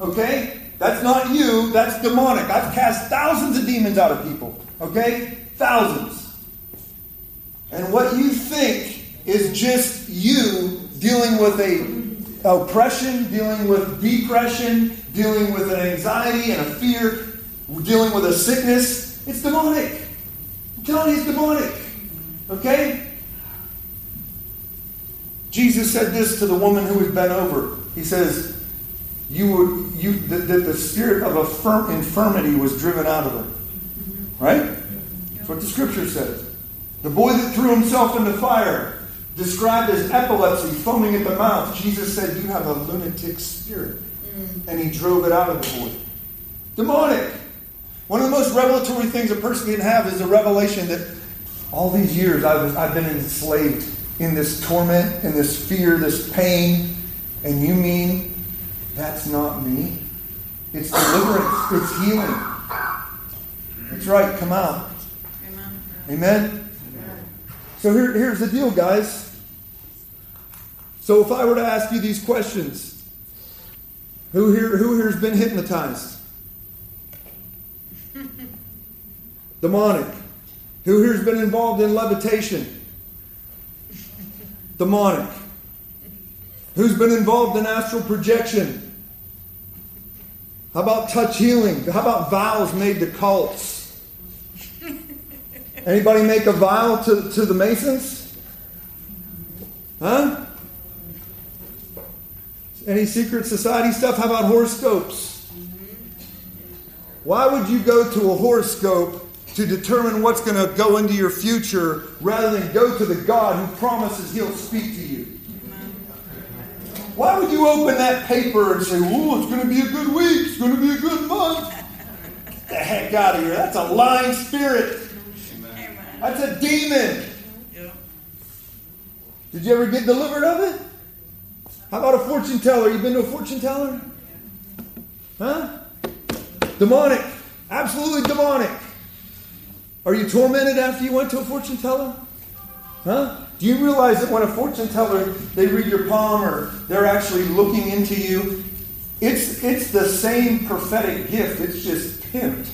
Okay? That's not you, that's demonic. I've cast thousands of demons out of people. Okay? Thousands. And what you think is just you dealing with a oppression, dealing with depression, dealing with an anxiety and a fear, dealing with a sickness, it's demonic. I'm telling you, it's demonic. Okay? Jesus said this to the woman who was bent over. He says, "You were you that the, the, spirit of a firm infirmity was driven out of her." Right? That's what the scripture says. The boy that threw himself into fire, described as epilepsy, foaming at the mouth. Jesus said, "You have a lunatic spirit," mm. and he drove it out of the boy. Demonic. One of the most revelatory things a person can have is a revelation that all these years I was, I've been enslaved in this torment, in this fear, this pain, and you mean that's not me? It's deliverance, it's healing. That's right, come out. Amen? Amen? So here, here's the deal, guys. So if I were to ask you these questions, who here who here has been hypnotized? Demonic. Who here has been involved in levitation? Demonic. Who's been involved in astral projection? How about touch healing? How about vows made to cults? Anybody make a vow to, to the Masons? Huh? Any secret society stuff? How about horoscopes? Mm-hmm. Why would you go to a horoscope to determine what's going to go into your future rather than go to the God who promises he'll speak to you? Why would you open that paper and say, oh, it's going to be a good week, it's going to be a good month? Get the heck out of here. That's a lying spirit. That's a demon. Did you ever get delivered of it? How about a fortune teller? You been to a fortune teller? Huh? Demonic. Absolutely demonic. Are you tormented after you went to a fortune teller? Huh? Do you realize that when a fortune teller they read your palm or they're actually looking into you, it's it's the same prophetic gift. It's just pimped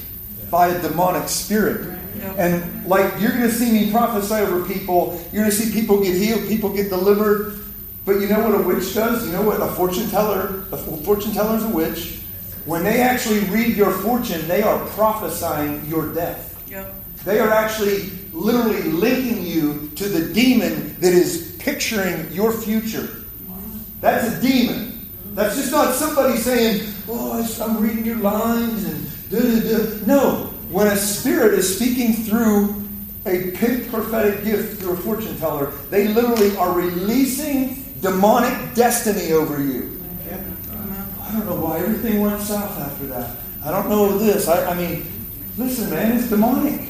by a demonic spirit. And like you're going to see me prophesy over people, you're going to see people get healed, people get delivered. But you know what a witch does? You know what a fortune teller? A fortune teller is a witch. When they actually read your fortune, they are prophesying your death. Yep. They are actually literally linking you to the demon that is picturing your future. That's a demon. That's just not somebody saying, Oh, I'm reading your lines and da da da. No. When a spirit is speaking through a prophetic gift through a fortune teller, they literally are releasing demonic destiny over you. I don't know why everything went south after that. I don't know this. I, I mean, listen, man, it's demonic.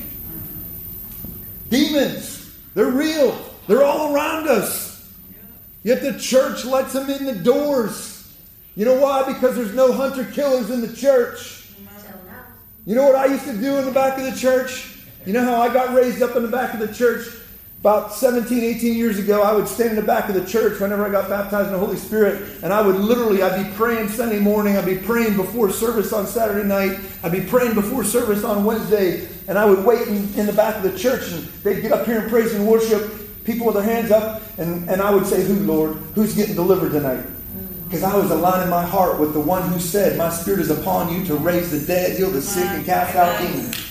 Demons, they're real. They're all around us. Yet the church lets them in the doors. You know why? Because there's no hunter killers in the church. You know what I used to do in the back of the church? You know how I got raised up in the back of the church? About 17, 18 years ago, I would stand in the back of the church whenever I got baptized in the Holy Spirit, and I would literally, I'd be praying Sunday morning, I'd be praying before service on Saturday night, I'd be praying before service on Wednesday, and I would wait in, in the back of the church, and they'd get up here and praise and worship, people with their hands up, and, and I would say, Who, Lord? Who's getting delivered tonight? Mm. Because I was aligning my heart with the one who said, My spirit is upon you to raise the dead, heal the sick, and cast out demons.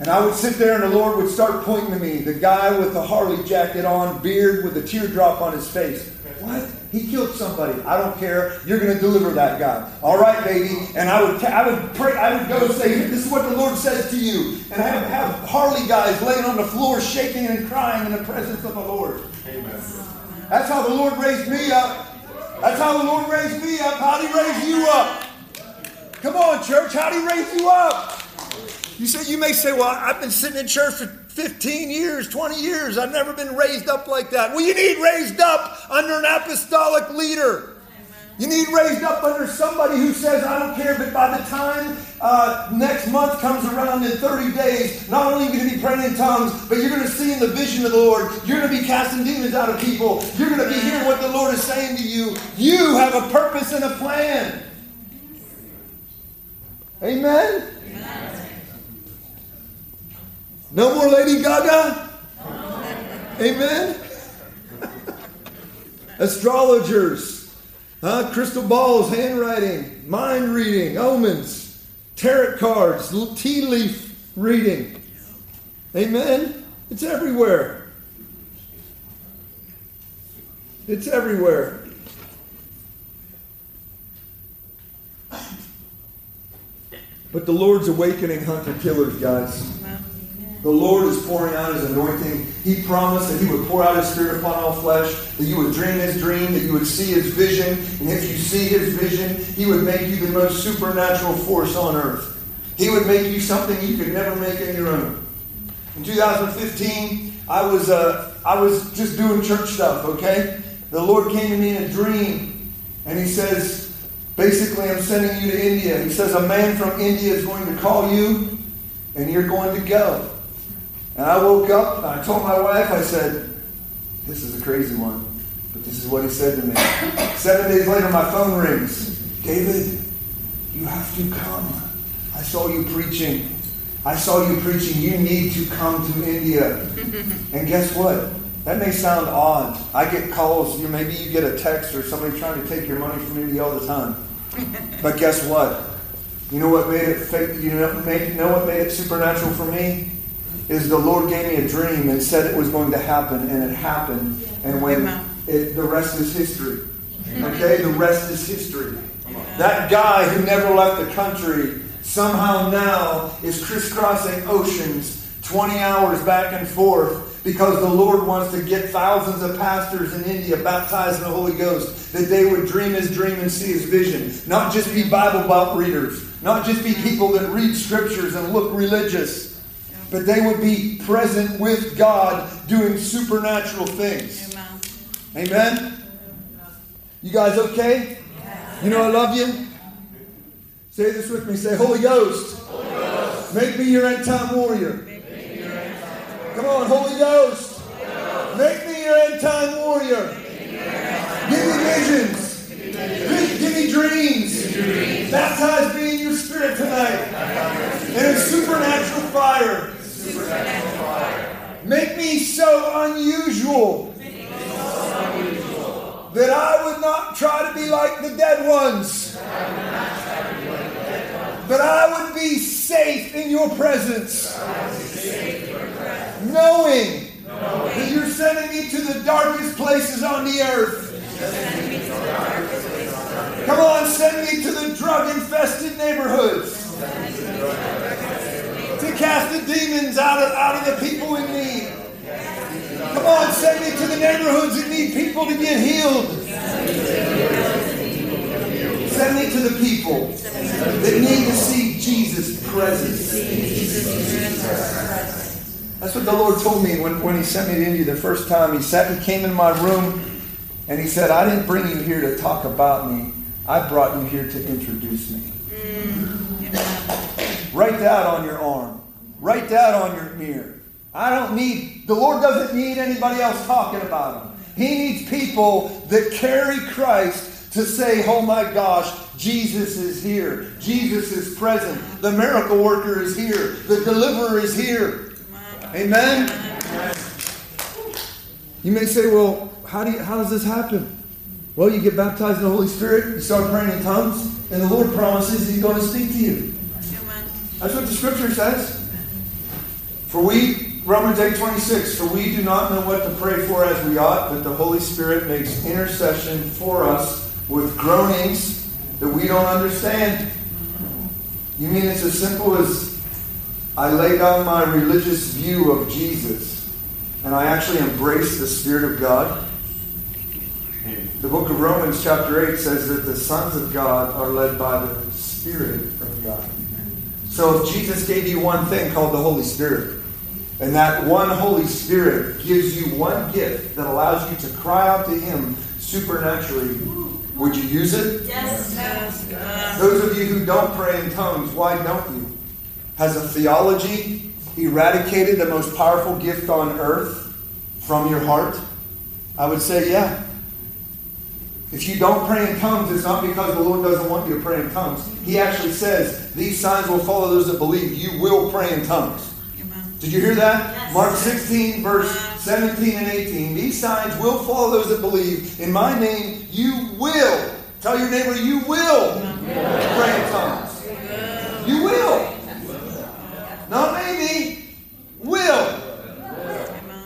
And I would sit there and the Lord would start pointing to me, the guy with the Harley jacket on, beard with a teardrop on his face. What? He killed somebody. I don't care. You're going to deliver that guy. All right, baby. And I would, I would pray. I would go and say, "This is what the Lord says to you." And have have Harley guys laying on the floor, shaking and crying in the presence of the Lord. Amen. That's how the Lord raised me up. That's how the Lord raised me up. How'd He raise you up? Come on, church. How'd He raise you up? You say you may say, "Well, I've been sitting in church for 15 years, 20 years, I've never been raised up like that. Well, you need raised up under an apostolic leader. You need raised up under somebody who says, I don't care, but by the time uh, next month comes around in 30 days, not only are you going to be praying in tongues, but you're going to see in the vision of the Lord. You're going to be casting demons out of people. You're going to be hearing what the Lord is saying to you. You have a purpose and a plan. Amen? Amen. No more Lady Gaga? Amen? Astrologers Huh? Crystal balls, handwriting, mind reading, omens, tarot cards, tea leaf reading. Amen? It's everywhere. It's everywhere. But the Lord's awakening hunter killers, guys. The Lord is pouring out his anointing. He promised that he would pour out his spirit upon all flesh, that you would dream his dream, that you would see his vision. And if you see his vision, he would make you the most supernatural force on earth. He would make you something you could never make on your own. In 2015, I was, uh, I was just doing church stuff, okay? The Lord came to me in a dream, and he says, basically, I'm sending you to India. He says, a man from India is going to call you, and you're going to go. And I woke up and I told my wife, I said, This is a crazy one. But this is what he said to me. Seven days later, my phone rings. David, you have to come. I saw you preaching. I saw you preaching. You need to come to India. And guess what? That may sound odd. I get calls, you maybe you get a text or somebody trying to take your money from India all the time. But guess what? You know what made it fake? You know, made, know what made it supernatural for me? Is the Lord gave me a dream and said it was going to happen, and it happened. And when it, the rest is history. Okay, the rest is history. That guy who never left the country somehow now is crisscrossing oceans 20 hours back and forth because the Lord wants to get thousands of pastors in India baptized in the Holy Ghost, that they would dream his dream and see his vision. Not just be Bible readers, not just be people that read scriptures and look religious but they would be present with God doing supernatural things. Amen. Amen? You guys okay? You know I love you? Say this with me. Say, Holy Ghost, Holy Ghost. make me your end time warrior. Come on, Holy Ghost. Make me your end time warrior. Give me visions. Give me dreams. Baptize me in your spirit tonight. In a supernatural fire. Make me so unusual that I would not try to be like the dead ones. But I would be safe in your presence. Knowing that you're sending me to the darkest places on the earth. Come on, send me to the drug infested neighborhoods cast the demons out of, out of the people in need. Come on, send me to the neighborhoods that need people to get healed. Send me to the people that need to see Jesus' presence. That's what the Lord told me when, when He sent me to India the first time. He sat, He came in my room, and He said, "I didn't bring you here to talk about me. I brought you here to introduce me." Mm. Write that on your arm. Write that on your mirror. I don't need, the Lord doesn't need anybody else talking about him. He needs people that carry Christ to say, oh my gosh, Jesus is here. Jesus is present. The miracle worker is here. The deliverer is here. Amen? You may say, well, how, do you, how does this happen? Well, you get baptized in the Holy Spirit, you start praying in tongues, and the Lord promises He's going to speak to you. That's what the Scripture says. For we, Romans 8 26, for we do not know what to pray for as we ought, but the Holy Spirit makes intercession for us with groanings that we don't understand. You mean it's as simple as I lay down my religious view of Jesus and I actually embrace the Spirit of God? The book of Romans, chapter 8, says that the sons of God are led by the Spirit of God. So if Jesus gave you one thing called the Holy Spirit, And that one Holy Spirit gives you one gift that allows you to cry out to Him supernaturally. Would you use it? Yes. yes. Those of you who don't pray in tongues, why don't you? Has a theology eradicated the most powerful gift on earth from your heart? I would say, yeah. If you don't pray in tongues, it's not because the Lord doesn't want you to pray in tongues. He actually says, These signs will follow those that believe. You will pray in tongues. Amen. Did you hear that? Yes. Mark 16, verse 17 and 18. These signs will follow those that believe. In my name, you will. Tell your neighbor, you will Amen. pray in tongues. Amen. You will. Not maybe. Will.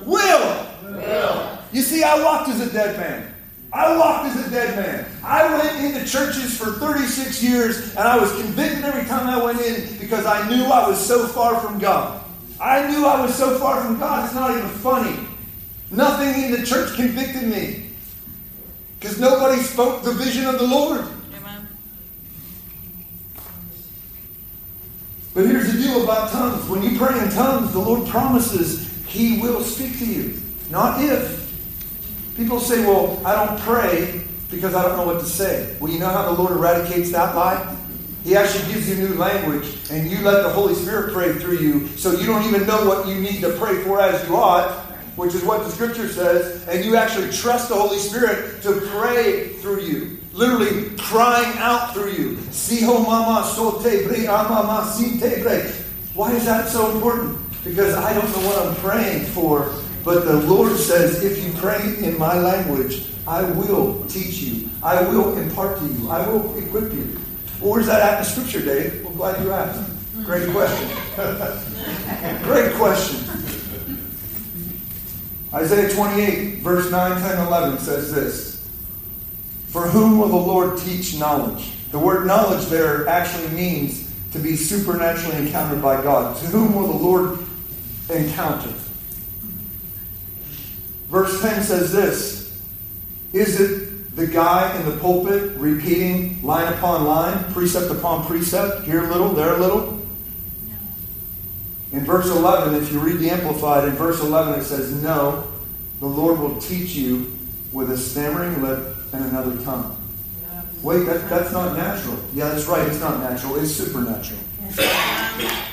Will. Will. You see, I walked as a dead man. I walked as a dead man. I went into churches for 36 years and I was convicted every time I went in because I knew I was so far from God. I knew I was so far from God, it's not even funny. Nothing in the church convicted me because nobody spoke the vision of the Lord. Amen. But here's the deal about tongues. When you pray in tongues, the Lord promises He will speak to you. Not if, People say, well, I don't pray because I don't know what to say. Well, you know how the Lord eradicates that lie? He actually gives you new language, and you let the Holy Spirit pray through you, so you don't even know what you need to pray for as you ought, which is what the Scripture says, and you actually trust the Holy Spirit to pray through you. Literally crying out through you. Why is that so important? Because I don't know what I'm praying for, but the Lord says, if you pray in my language, I will teach you. I will impart to you. I will equip you. Well, where's that at in scripture, Dave? Well, glad you asked. Great question. Great question. Isaiah 28, verse 9, 10, 11 says this For whom will the Lord teach knowledge? The word knowledge there actually means to be supernaturally encountered by God. To whom will the Lord encounter? Verse 10 says this Is it the guy in the pulpit repeating line upon line, precept upon precept, here a little, there a little? In verse 11, if you read the Amplified, in verse 11 it says, No, the Lord will teach you with a stammering lip and another tongue. Wait, that, that's not natural. Yeah, that's right, it's not natural, it's supernatural.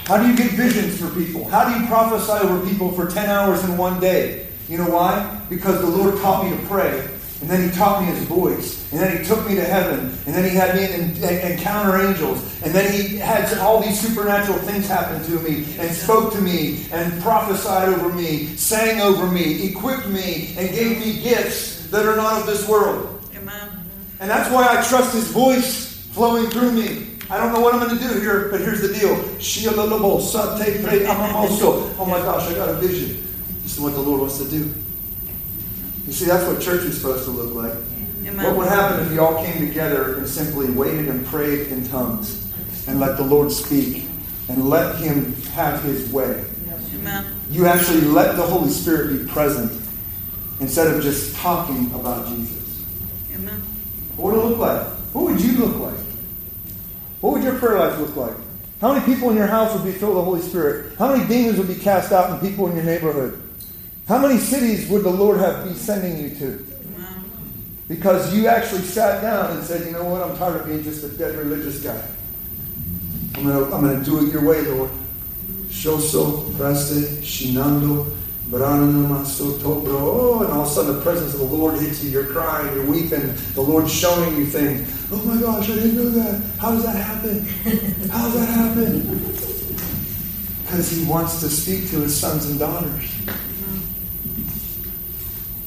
How do you get visions for people? How do you prophesy over people for 10 hours in one day? You know why? Because the Lord taught me to pray. And then he taught me his voice. And then he took me to heaven. And then he had me in, in, encounter angels. And then he had all these supernatural things happen to me and spoke to me and prophesied over me, sang over me, equipped me, and gave me gifts that are not of this world. Amen. And that's why I trust his voice flowing through me. I don't know what I'm going to do here, but here's the deal. Oh my gosh, I got a vision. This is what the Lord wants to do. You see, that's what church is supposed to look like. Amen. What would happen if you all came together and simply waited and prayed in tongues and let the Lord speak and let Him have His way? Amen. You actually let the Holy Spirit be present instead of just talking about Jesus. Amen. What would it look like? What would you look like? What would your prayer life look like? How many people in your house would be filled with the Holy Spirit? How many demons would be cast out in people in your neighborhood? How many cities would the Lord have be sending you to? Because you actually sat down and said, you know what, I'm tired of being just a dead religious guy. I'm gonna, I'm gonna do it your way, Lord. Shoso, praste, shinando, Oh, and all of a sudden the presence of the Lord hits you. You're crying, you're weeping. The Lord's showing you things. Oh my gosh, I didn't know that. How does that happen? How does that happen? Because He wants to speak to His sons and daughters.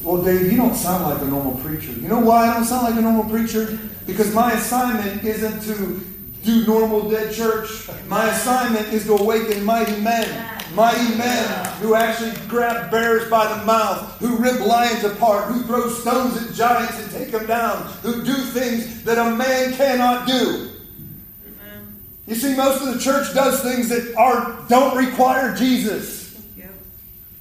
Well, Dave, you don't sound like a normal preacher. You know why I don't sound like a normal preacher? Because my assignment isn't to do normal dead church. My assignment is to awaken mighty men. Mighty men who actually grab bears by the mouth, who rip lions apart, who throw stones at giants and take them down, who do things that a man cannot do. You see, most of the church does things that are don't require Jesus.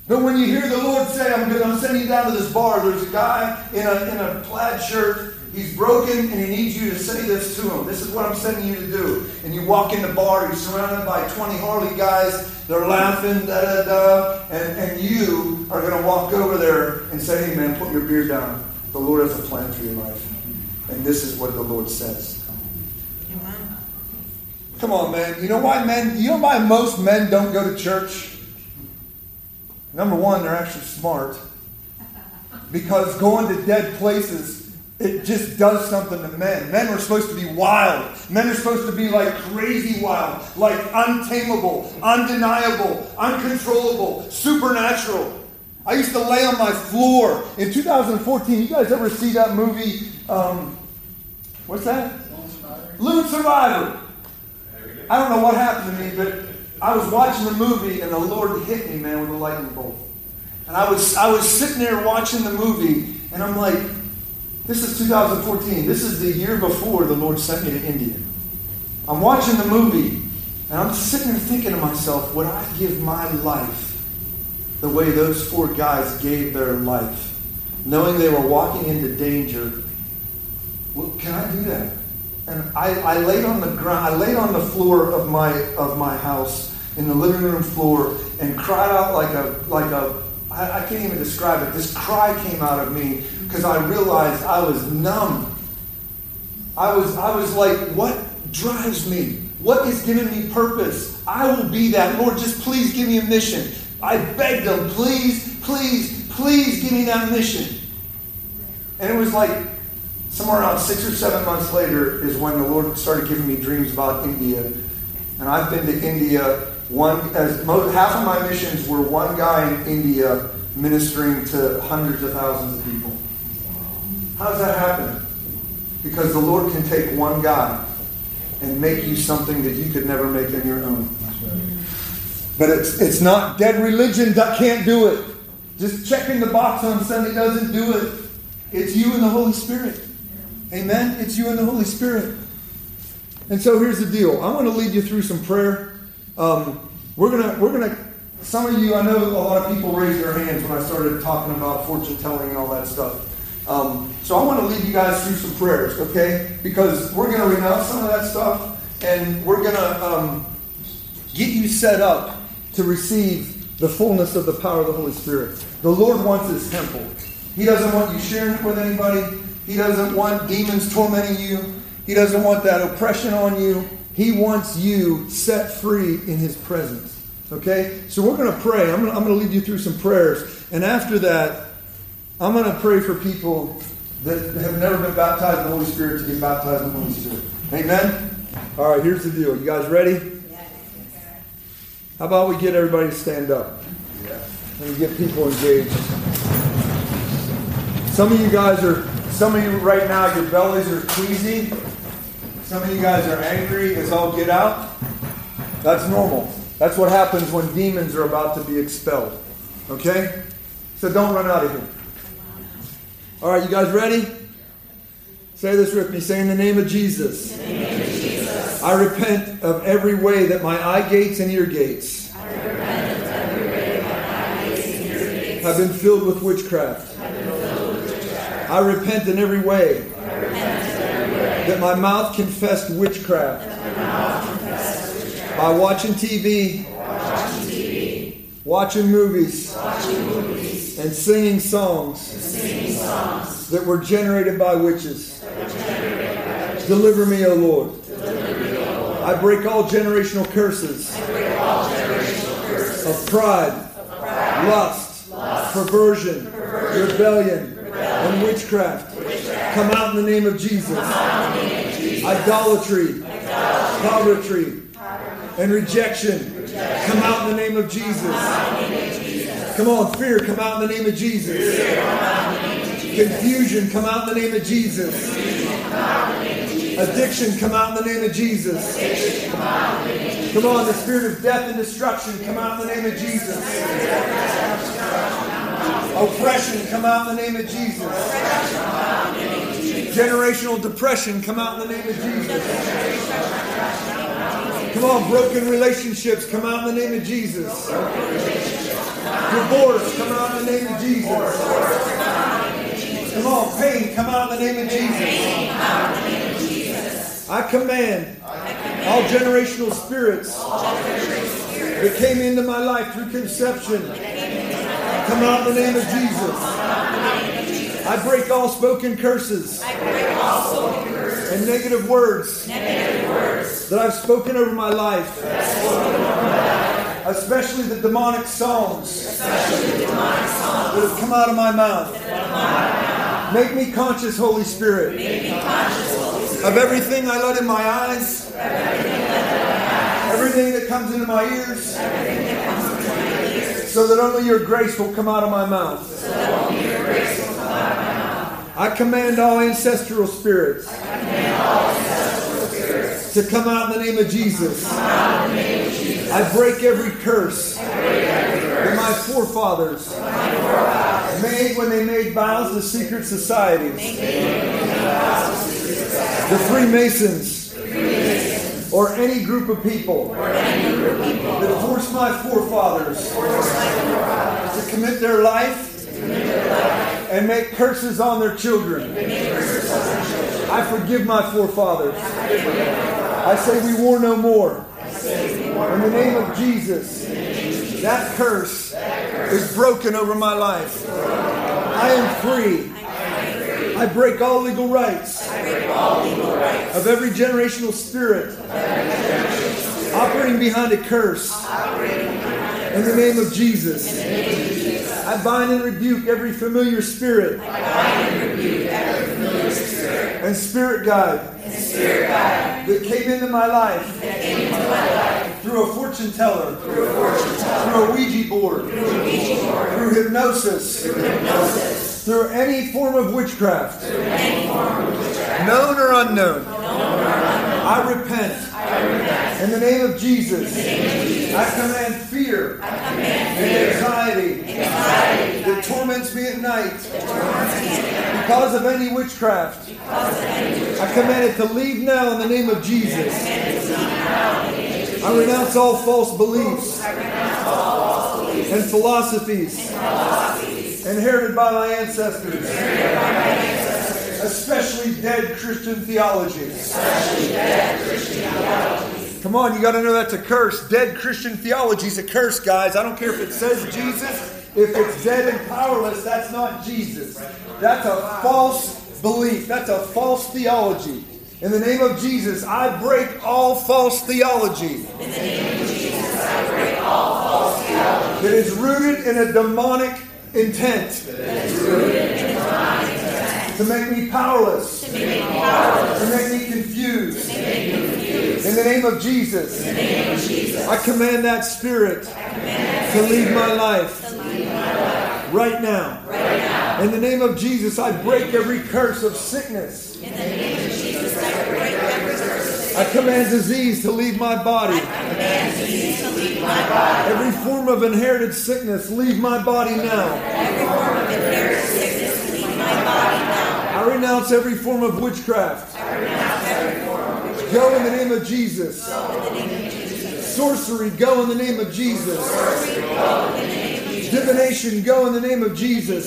But when you hear the Lord say, I'm, I'm sending you down to this bar, there's a guy in a, in a plaid shirt. He's broken and he needs you to say this to him. This is what I'm sending you to do. And you walk in the bar, you're surrounded by 20 Harley guys. They're laughing, da da da. And, and you are going to walk over there and say, hey man, put your beer down. The Lord has a plan for your life. And this is what the Lord says. Come on, man. You know why men, you know why most men don't go to church? Number one, they're actually smart. Because going to dead places, it just does something to men. Men are supposed to be wild. Men are supposed to be like crazy wild, like untamable, undeniable, uncontrollable, supernatural. I used to lay on my floor in 2014. You guys ever see that movie? Um, what's that? Lone Survivor. Lone Survivor. I don't know what happened to me, but I was watching the movie and the Lord hit me, man, with a lightning bolt. And I was, I was sitting there watching the movie, and I'm like, this is 2014. This is the year before the Lord sent me to India. I'm watching the movie, and I'm sitting there thinking to myself, would I give my life the way those four guys gave their life, knowing they were walking into danger? Well, can I do that? And I, I laid on the ground, I laid on the floor of my of my house in the living room floor and cried out like a like a I, I can't even describe it. This cry came out of me because I realized I was numb. I was I was like, what drives me? What is giving me purpose? I will be that. Lord, just please give me a mission. I begged them, please, please, please give me that mission. And it was like somewhere around six or seven months later is when the Lord started giving me dreams about India. And I've been to India one as most, half of my missions were one guy in India ministering to hundreds of thousands of people. How does that happen? Because the Lord can take one guy and make you something that you could never make on your own. But it's it's not dead religion that can't do it. Just checking the box on Sunday doesn't do it. It's you and the Holy Spirit. Amen? It's you and the Holy Spirit. And so here's the deal. I want to lead you through some prayer. Um, we're gonna we're gonna some of you I know a lot of people raised their hands when I started talking about fortune telling and all that stuff. Um, so I want to lead you guys through some prayers, okay? Because we're going to renounce some of that stuff, and we're going to um, get you set up to receive the fullness of the power of the Holy Spirit. The Lord wants His temple. He doesn't want you sharing it with anybody. He doesn't want demons tormenting you. He doesn't want that oppression on you. He wants you set free in His presence. Okay? So we're going to pray. I'm going to lead you through some prayers. And after that, I'm going to pray for people that have never been baptized in the Holy Spirit to get baptized in the Holy Spirit. Amen? All right, here's the deal. You guys ready? How about we get everybody to stand up? Yeah. And get people engaged. Some of you guys are some of you right now, your bellies are queasy. Some of you guys are angry as all get out. That's normal. That's what happens when demons are about to be expelled. Okay? So don't run out of here. All right, you guys ready? Say this with me. Say, in the name of Jesus, name of Jesus I repent of every way that my eye gates and ear gates have been filled with witchcraft. I repent in every way that my mouth confessed witchcraft. By watching TV, watching movies, and singing songs. That were generated by witches. Deliver me, O Lord. I break all generational curses. Of pride, lust, perversion, rebellion, and witchcraft. Come out in the name of Jesus. Idolatry, poverty, and rejection. Come out in the name of Jesus. Come on, fear, come out in the name of Jesus. Confusion, come out in the name of Jesus. Addiction, come out in the name of Jesus. Come on, the spirit of death and destruction, come out in the name of Jesus. Oppression, come out in the name of Jesus. Generational depression, come out in the name of Jesus. Come on, broken relationships, come out in the name of Jesus. Divorce, come out in the name of Jesus. Come on, pain, come out in the name of Jesus. I command all generational spirits that came into my life through conception. Come out in the name of Jesus. I break all spoken curses I break all spoken curses. and negative words Negative words. that I've spoken over my life, especially the demonic songs Especially the demonic songs. that have come out of my mouth. Make me conscious, Holy Spirit, Make me conscious, Holy Spirit. of everything I let in my eyes, everything that comes into my ears, so that only your grace will come out of my mouth. I command all ancestral spirits to come out in the name of Jesus. I break every curse that my forefathers made when they made vows to secret societies. The Freemasons or any group of people that forced my forefathers to commit their life and make curses on their children. I forgive my forefathers. I say we war no more. In the name of Jesus, that curse is broken over my life. I am free. I break all legal rights of every generational spirit operating behind a curse. In the name of Jesus, I bind and rebuke every familiar spirit I bind and rebuke every familiar spirit And spirit guide And spirit guide. that came into my life That came into my life. through a fortune teller, through a fortune teller. Through a Ouija board, through a Ouija board. Through hypnosis, through hypnosis. Through any form of witchcraft, Through any form of witchcraft. known or unknown. I repent. In the name of Jesus, I command fear and anxiety that torments me at night because of any witchcraft. I command it to leave now in the name of Jesus. I renounce all false beliefs and philosophies inherited by my ancestors, especially dead Christian theology. Come on, you got to know that's a curse. Dead Christian theology is a curse, guys. I don't care if it says Jesus. If it's dead and powerless, that's not Jesus. That's a false belief. That's a false theology. In the name of Jesus, I break all false theology. In the name of Jesus, I break all false theology. That is rooted in a demonic intent. That is rooted in a demonic intent. To make me powerless. To make me powerless. To make me confused. To make me confused. In the name of Jesus. In the name of Jesus. I command that spirit command to leave my life. To leave my life. Right now. Right now. In the name of Jesus, I break every curse of sickness. In the name of Jesus, I break every curse. I command disease to leave my body. I command disease to leave my body. Every form of inherited sickness, leave my body now. Every form of inherited sickness, leave my body now. I renounce every form of witchcraft. I renounce every form of witchcraft. Go in the name of Jesus. Sorcery, go in the name of Jesus. Divination, go in the name of Jesus.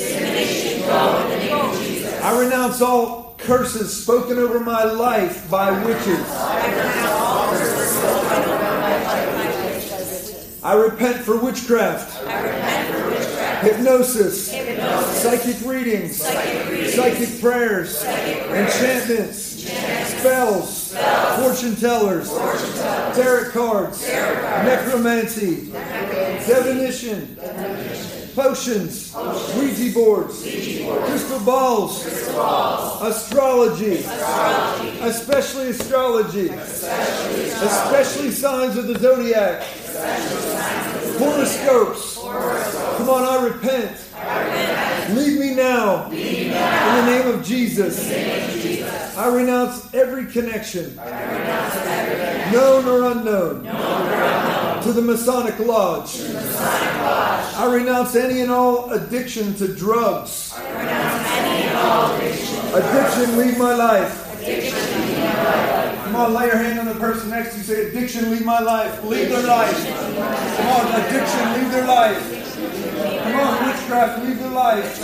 I renounce all curses spoken over my life by witches. I repent for witchcraft. Hypnosis, psychic readings, psychic, prayers, enchantments, spells, fortune tellers, tarot cards, necromancy, divination, potions, Ouija boards, crystal balls, astrology, especially astrology, especially signs of the zodiac, horoscopes. Come on, I repent. Leave me now. In the name of Jesus. I renounce every connection, known or unknown, to the Masonic Lodge. I renounce any and all addiction to drugs. Addiction, leave my life. Come on, lay your hand on the person next to you. Say, addiction, leave my life. Leave their life. Come on, addiction, leave their life. Come on, witchcraft, leave their life.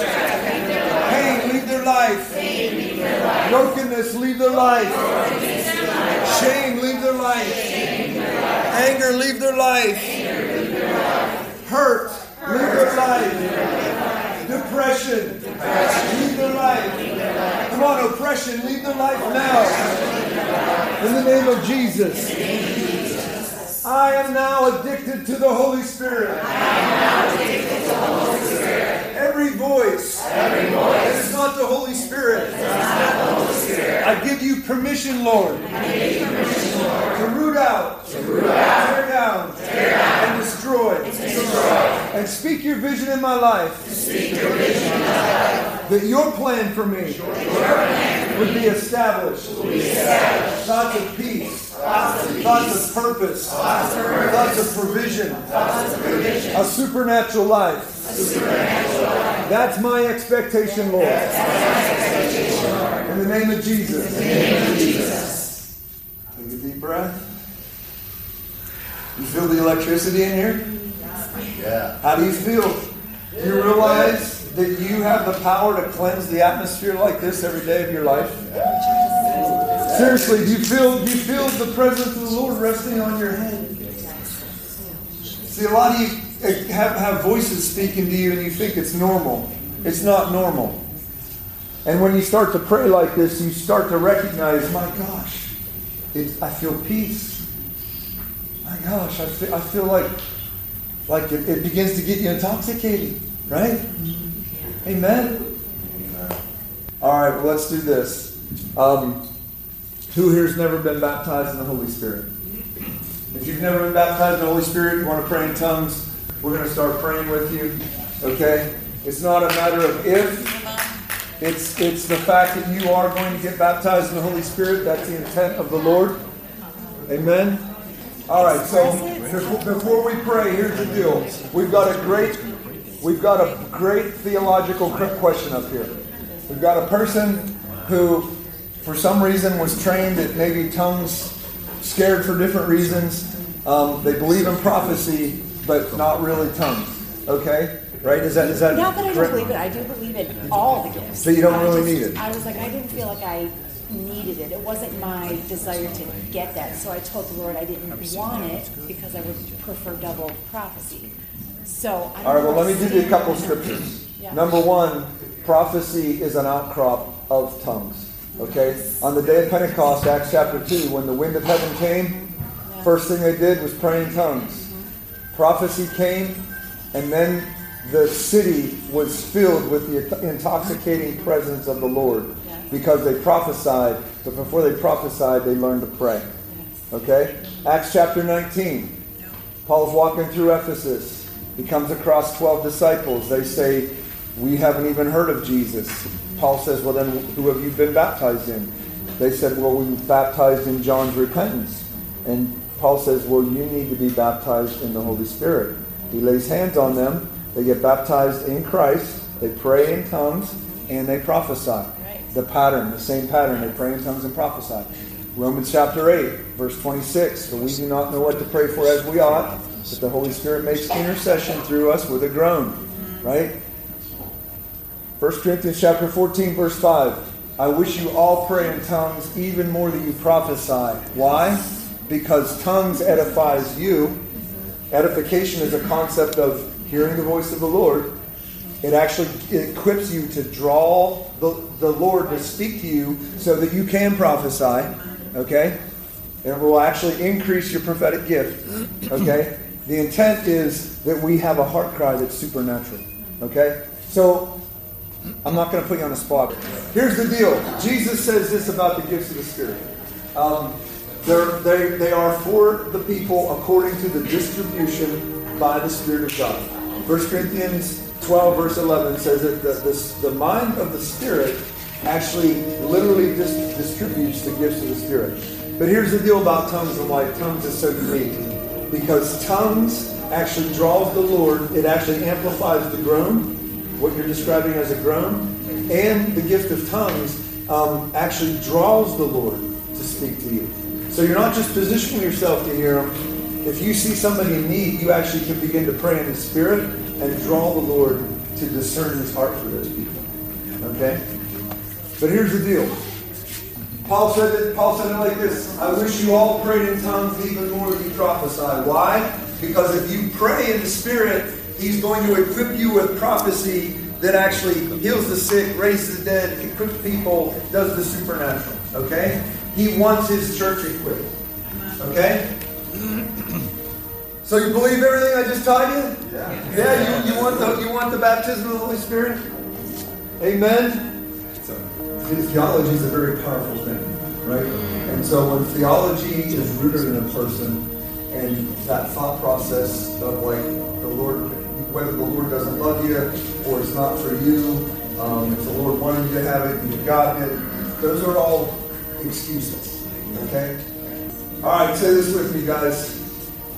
Pain, leave their life. Brokenness, leave their life. Shame, leave their life. Anger, leave their life. Hurt, leave their life. Depression, leave their life. Come on, oppression, leave their life now. In the name of Jesus. I am now addicted to the Holy Spirit. I am now addicted to Holy Spirit. Every voice, Every voice Is not the Holy Spirit. Is not the Holy Spirit. I give you permission, Lord, I give you permission, Lord to, root out, to root out, tear down, tear down and, destroy, and destroy, and speak your vision in my life. Speak your vision in my life. That your plan for me your plan for me, would be established. Thoughts of peace, thoughts of purpose, thoughts of provision, a supernatural life. That's my expectation, Lord. In the name of Jesus. Take a deep breath. You feel the electricity in here? Yeah. How do you feel? Do you realize that you have the power to cleanse the atmosphere like this every day of your life? Seriously, do you feel do you feel the presence of the Lord resting on your head? See, a lot of you have, have voices speaking to you and you think it's normal. It's not normal. And when you start to pray like this, you start to recognize, my gosh, it, I feel peace. My gosh, I feel, I feel like, like it, it begins to get you intoxicated, right? Amen? All right, well, let's do this. Um, who here's never been baptized in the Holy Spirit? If you've never been baptized in the Holy Spirit, you want to pray in tongues, we're going to start praying with you. Okay? It's not a matter of if, it's, it's the fact that you are going to get baptized in the Holy Spirit. That's the intent of the Lord. Amen? All right, so before we pray, here's the deal. We've got a great, we've got a great theological question up here. We've got a person who, for some reason, was trained at maybe tongues, scared for different reasons. Um, they believe in prophecy, but not really tongues. Okay? Right? Is that is that not that I don't believe it? I do believe in all the gifts. So you don't really just, need it. I was like, I didn't feel like I needed it. It wasn't my desire to get that. So I told the Lord I didn't want it because I would prefer double prophecy. So all right. Well, let me give you a couple scriptures. Yeah. Number one, prophecy is an outcrop of tongues. Okay? On the day of Pentecost, Acts chapter 2, when the wind of heaven came, first thing they did was pray in tongues mm-hmm. prophecy came, and then the city was filled with the intoxicating presence of the Lord because they prophesied. But before they prophesied, they learned to pray. Okay? Acts chapter 19. Paul's walking through Ephesus. He comes across 12 disciples. They say, We haven't even heard of Jesus. Paul says, Well, then who have you been baptized in? They said, Well, we were baptized in John's repentance. And Paul says, well, you need to be baptized in the Holy Spirit. He lays hands on them. They get baptized in Christ. They pray in tongues and they prophesy. Right. The pattern, the same pattern. They pray in tongues and prophesy. Romans chapter 8, verse 26. For we do not know what to pray for as we ought, but the Holy Spirit makes intercession through us with a groan. Right? 1 Corinthians chapter 14, verse 5. I wish you all pray in tongues even more than you prophesy. Why? because tongues edifies you. Edification is a concept of hearing the voice of the Lord. It actually equips you to draw the, the Lord to speak to you so that you can prophesy. Okay? And it will actually increase your prophetic gift. Okay? The intent is that we have a heart cry that's supernatural. Okay? So, I'm not going to put you on the spot. Here's the deal Jesus says this about the gifts of the Spirit. Um, they're, they, they are for the people according to the distribution by the Spirit of God. 1 Corinthians 12, verse 11 says that the, the, the mind of the Spirit actually literally dis- distributes the gifts of the Spirit. But here's the deal about tongues and why tongues is so unique. Because tongues actually draws the Lord, it actually amplifies the groan, what you're describing as a groan, and the gift of tongues um, actually draws the Lord to speak to you. So you're not just positioning yourself to hear Him. If you see somebody in need, you actually can begin to pray in the Spirit, and draw the Lord to discern his heart for those people. Okay? But here's the deal. Paul said it, Paul said it like this I wish you all prayed in tongues even more than you prophesy. Why? Because if you pray in the Spirit, He's going to equip you with prophecy that actually heals the sick, raises the dead, equips people, does the supernatural. Okay? He wants his church equipped. Okay? So you believe everything I just taught you? Yeah. Yeah, you, you want the you want the baptism of the Holy Spirit? Amen. Theology is a very powerful thing, right? And so when theology is rooted in a person and that thought process of like the Lord whether the Lord doesn't love you or it's not for you, um, if the Lord wanted you to have it and you've gotten it, those are all excuses. Okay? All right, say this with me, guys.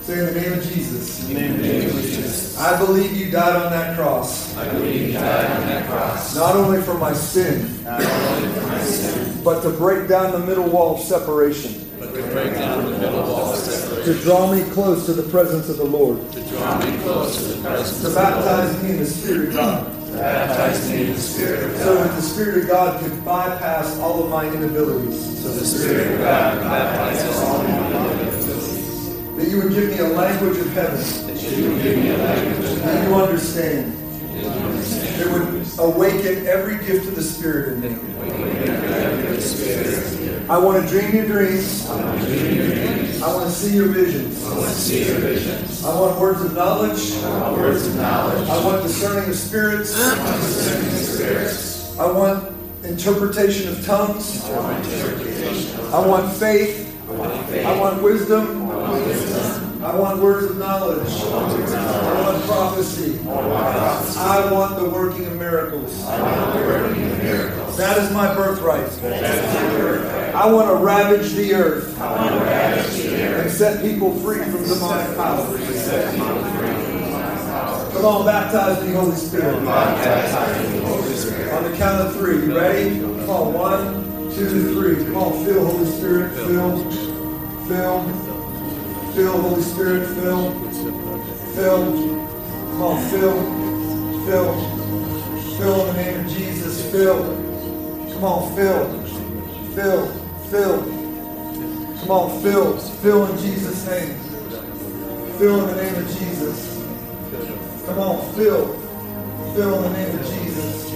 Say in the name of Jesus. In the name of Jesus. I believe you died on that cross. I believe you died on that cross. Not only for my sin, Not only for my sin, but to break down the middle wall of separation, but to break down the middle wall of separation. To draw me close to the presence of the Lord, To draw me close to the presence to of the baptize me in the Spirit of God, Lord. Baptize me in the Spirit of so God. that the Spirit of God could bypass all of my inabilities. So the Spirit of God baptizes all of my inabilities. That you would give me a language of heaven that you would give me a language of that you understand. That would awaken every gift of the Spirit in me. I want to dream your dreams. I want to see your visions. I want to see your visions. I want words of knowledge. I want words of knowledge. I want discerning of spirits. I want discerning of spirits. I want interpretation of tongues. I want interpretation. I want faith. I want faith. I want wisdom. I want wisdom. I want words of knowledge. I want knowledge. I want prophecy. I want prophecy. I want the working of miracles. I want the working of miracles. That is my birthright. That is my birthright. I want to ravage the earth I want to ravage the earth. and set people free from demonic powers. Set people free from demonic power. Come on, baptize me, Holy Spirit. Baptize me, Holy Spirit. On the count of three. You ready? Come on, one, two, three. Come on, fill, Holy Spirit. Fill. Fill. Fill, Holy Spirit. Fill. Fill. Come on, fill. Fill. Fill in the name of Jesus. Fill. Come on, fill. Fill. Fill. Come on, fill. Fill in Jesus' name. Fill in the name of Jesus. Come on, fill. Fill in the name of Jesus.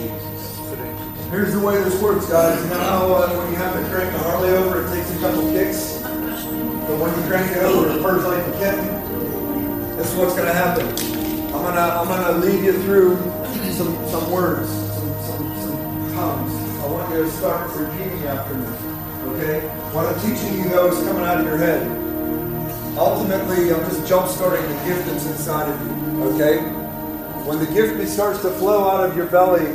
Here's the way this works, guys. You know how uh, when you have to crank the Harley over, it takes a couple kicks? But when you crank it over, it purrs like a kitten. This is what's going to happen. I'm gonna I'm gonna lead you through some some words, some some, some tongues. I want you to start repeating after me. Okay? What I'm teaching you though is coming out of your head. Ultimately, I'm just jump starting the gift that's inside of you. Okay? When the gift starts to flow out of your belly,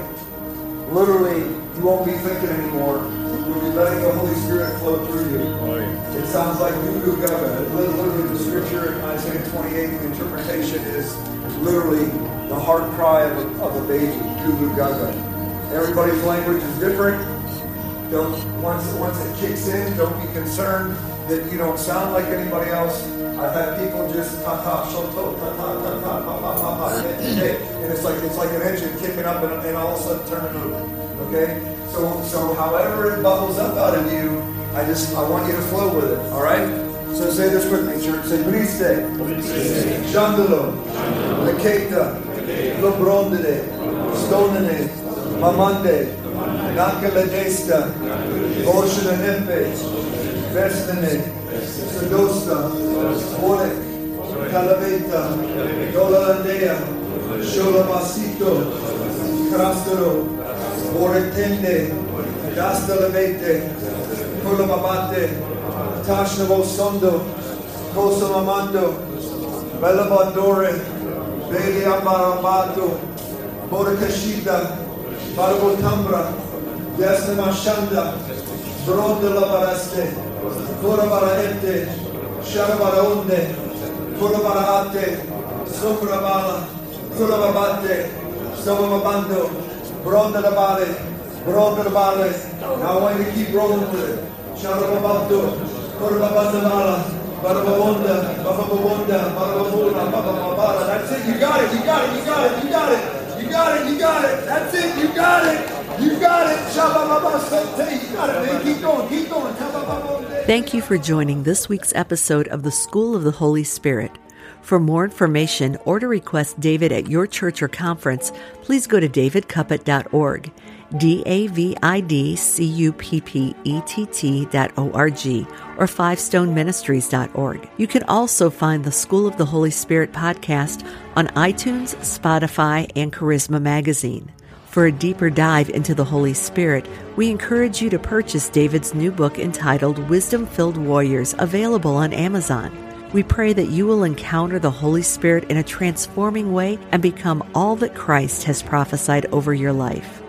literally you won't be thinking anymore. You'll be letting the Holy Spirit flow through you. It sounds like Guru Gaga. Literally, the scripture in Isaiah 28, the interpretation is literally the heart cry of a, of a baby, Guru Gaga. Everybody's language is different. Don't once once it kicks in, don't be concerned that you don't sound like anybody else. I've had people just ta ta shoto ta ta ta ta ta ta ta ta and it's like it's like an engine kicking up and, and all of a sudden turning over. Okay, so so however it bubbles up out of you, I just I want you to flow with it. All right. So say this with me, church. Say briste, chandelo, leketa, lobrondede, stonene, mamande, Anche la destra, voce la neppe, vestene, sedosta, cuore, calavetta, dolalandea, sciolamassito, crastero, cuore tende, dasta la vete, colomabate, tashnavo sondo, cosa mamando, bella bandore, veli amarambato, borcascita, barbo Jasne mashanda, brondo la baraste, cora shara bara onde, cora bara bala, cora babate, stava babando, brondo la bale, brondo la bale, now I keep brondo, shara babando, cora babata bala, bara babonda, baba babonda, bara babona, baba babara, that's it, you got it, you got it, you got it, you got it, you got it, you got it, that's it, you got it. You got it. Got it. Thank you for joining this week's episode of the School of the Holy Spirit. For more information or to request David at your church or conference, please go to davidcuppett.org. D A V I D C U P P E T T dot O R G or fivestoneministries.org. You can also find the School of the Holy Spirit podcast on iTunes, Spotify, and Charisma Magazine. For a deeper dive into the Holy Spirit, we encourage you to purchase David's new book entitled Wisdom Filled Warriors, available on Amazon. We pray that you will encounter the Holy Spirit in a transforming way and become all that Christ has prophesied over your life.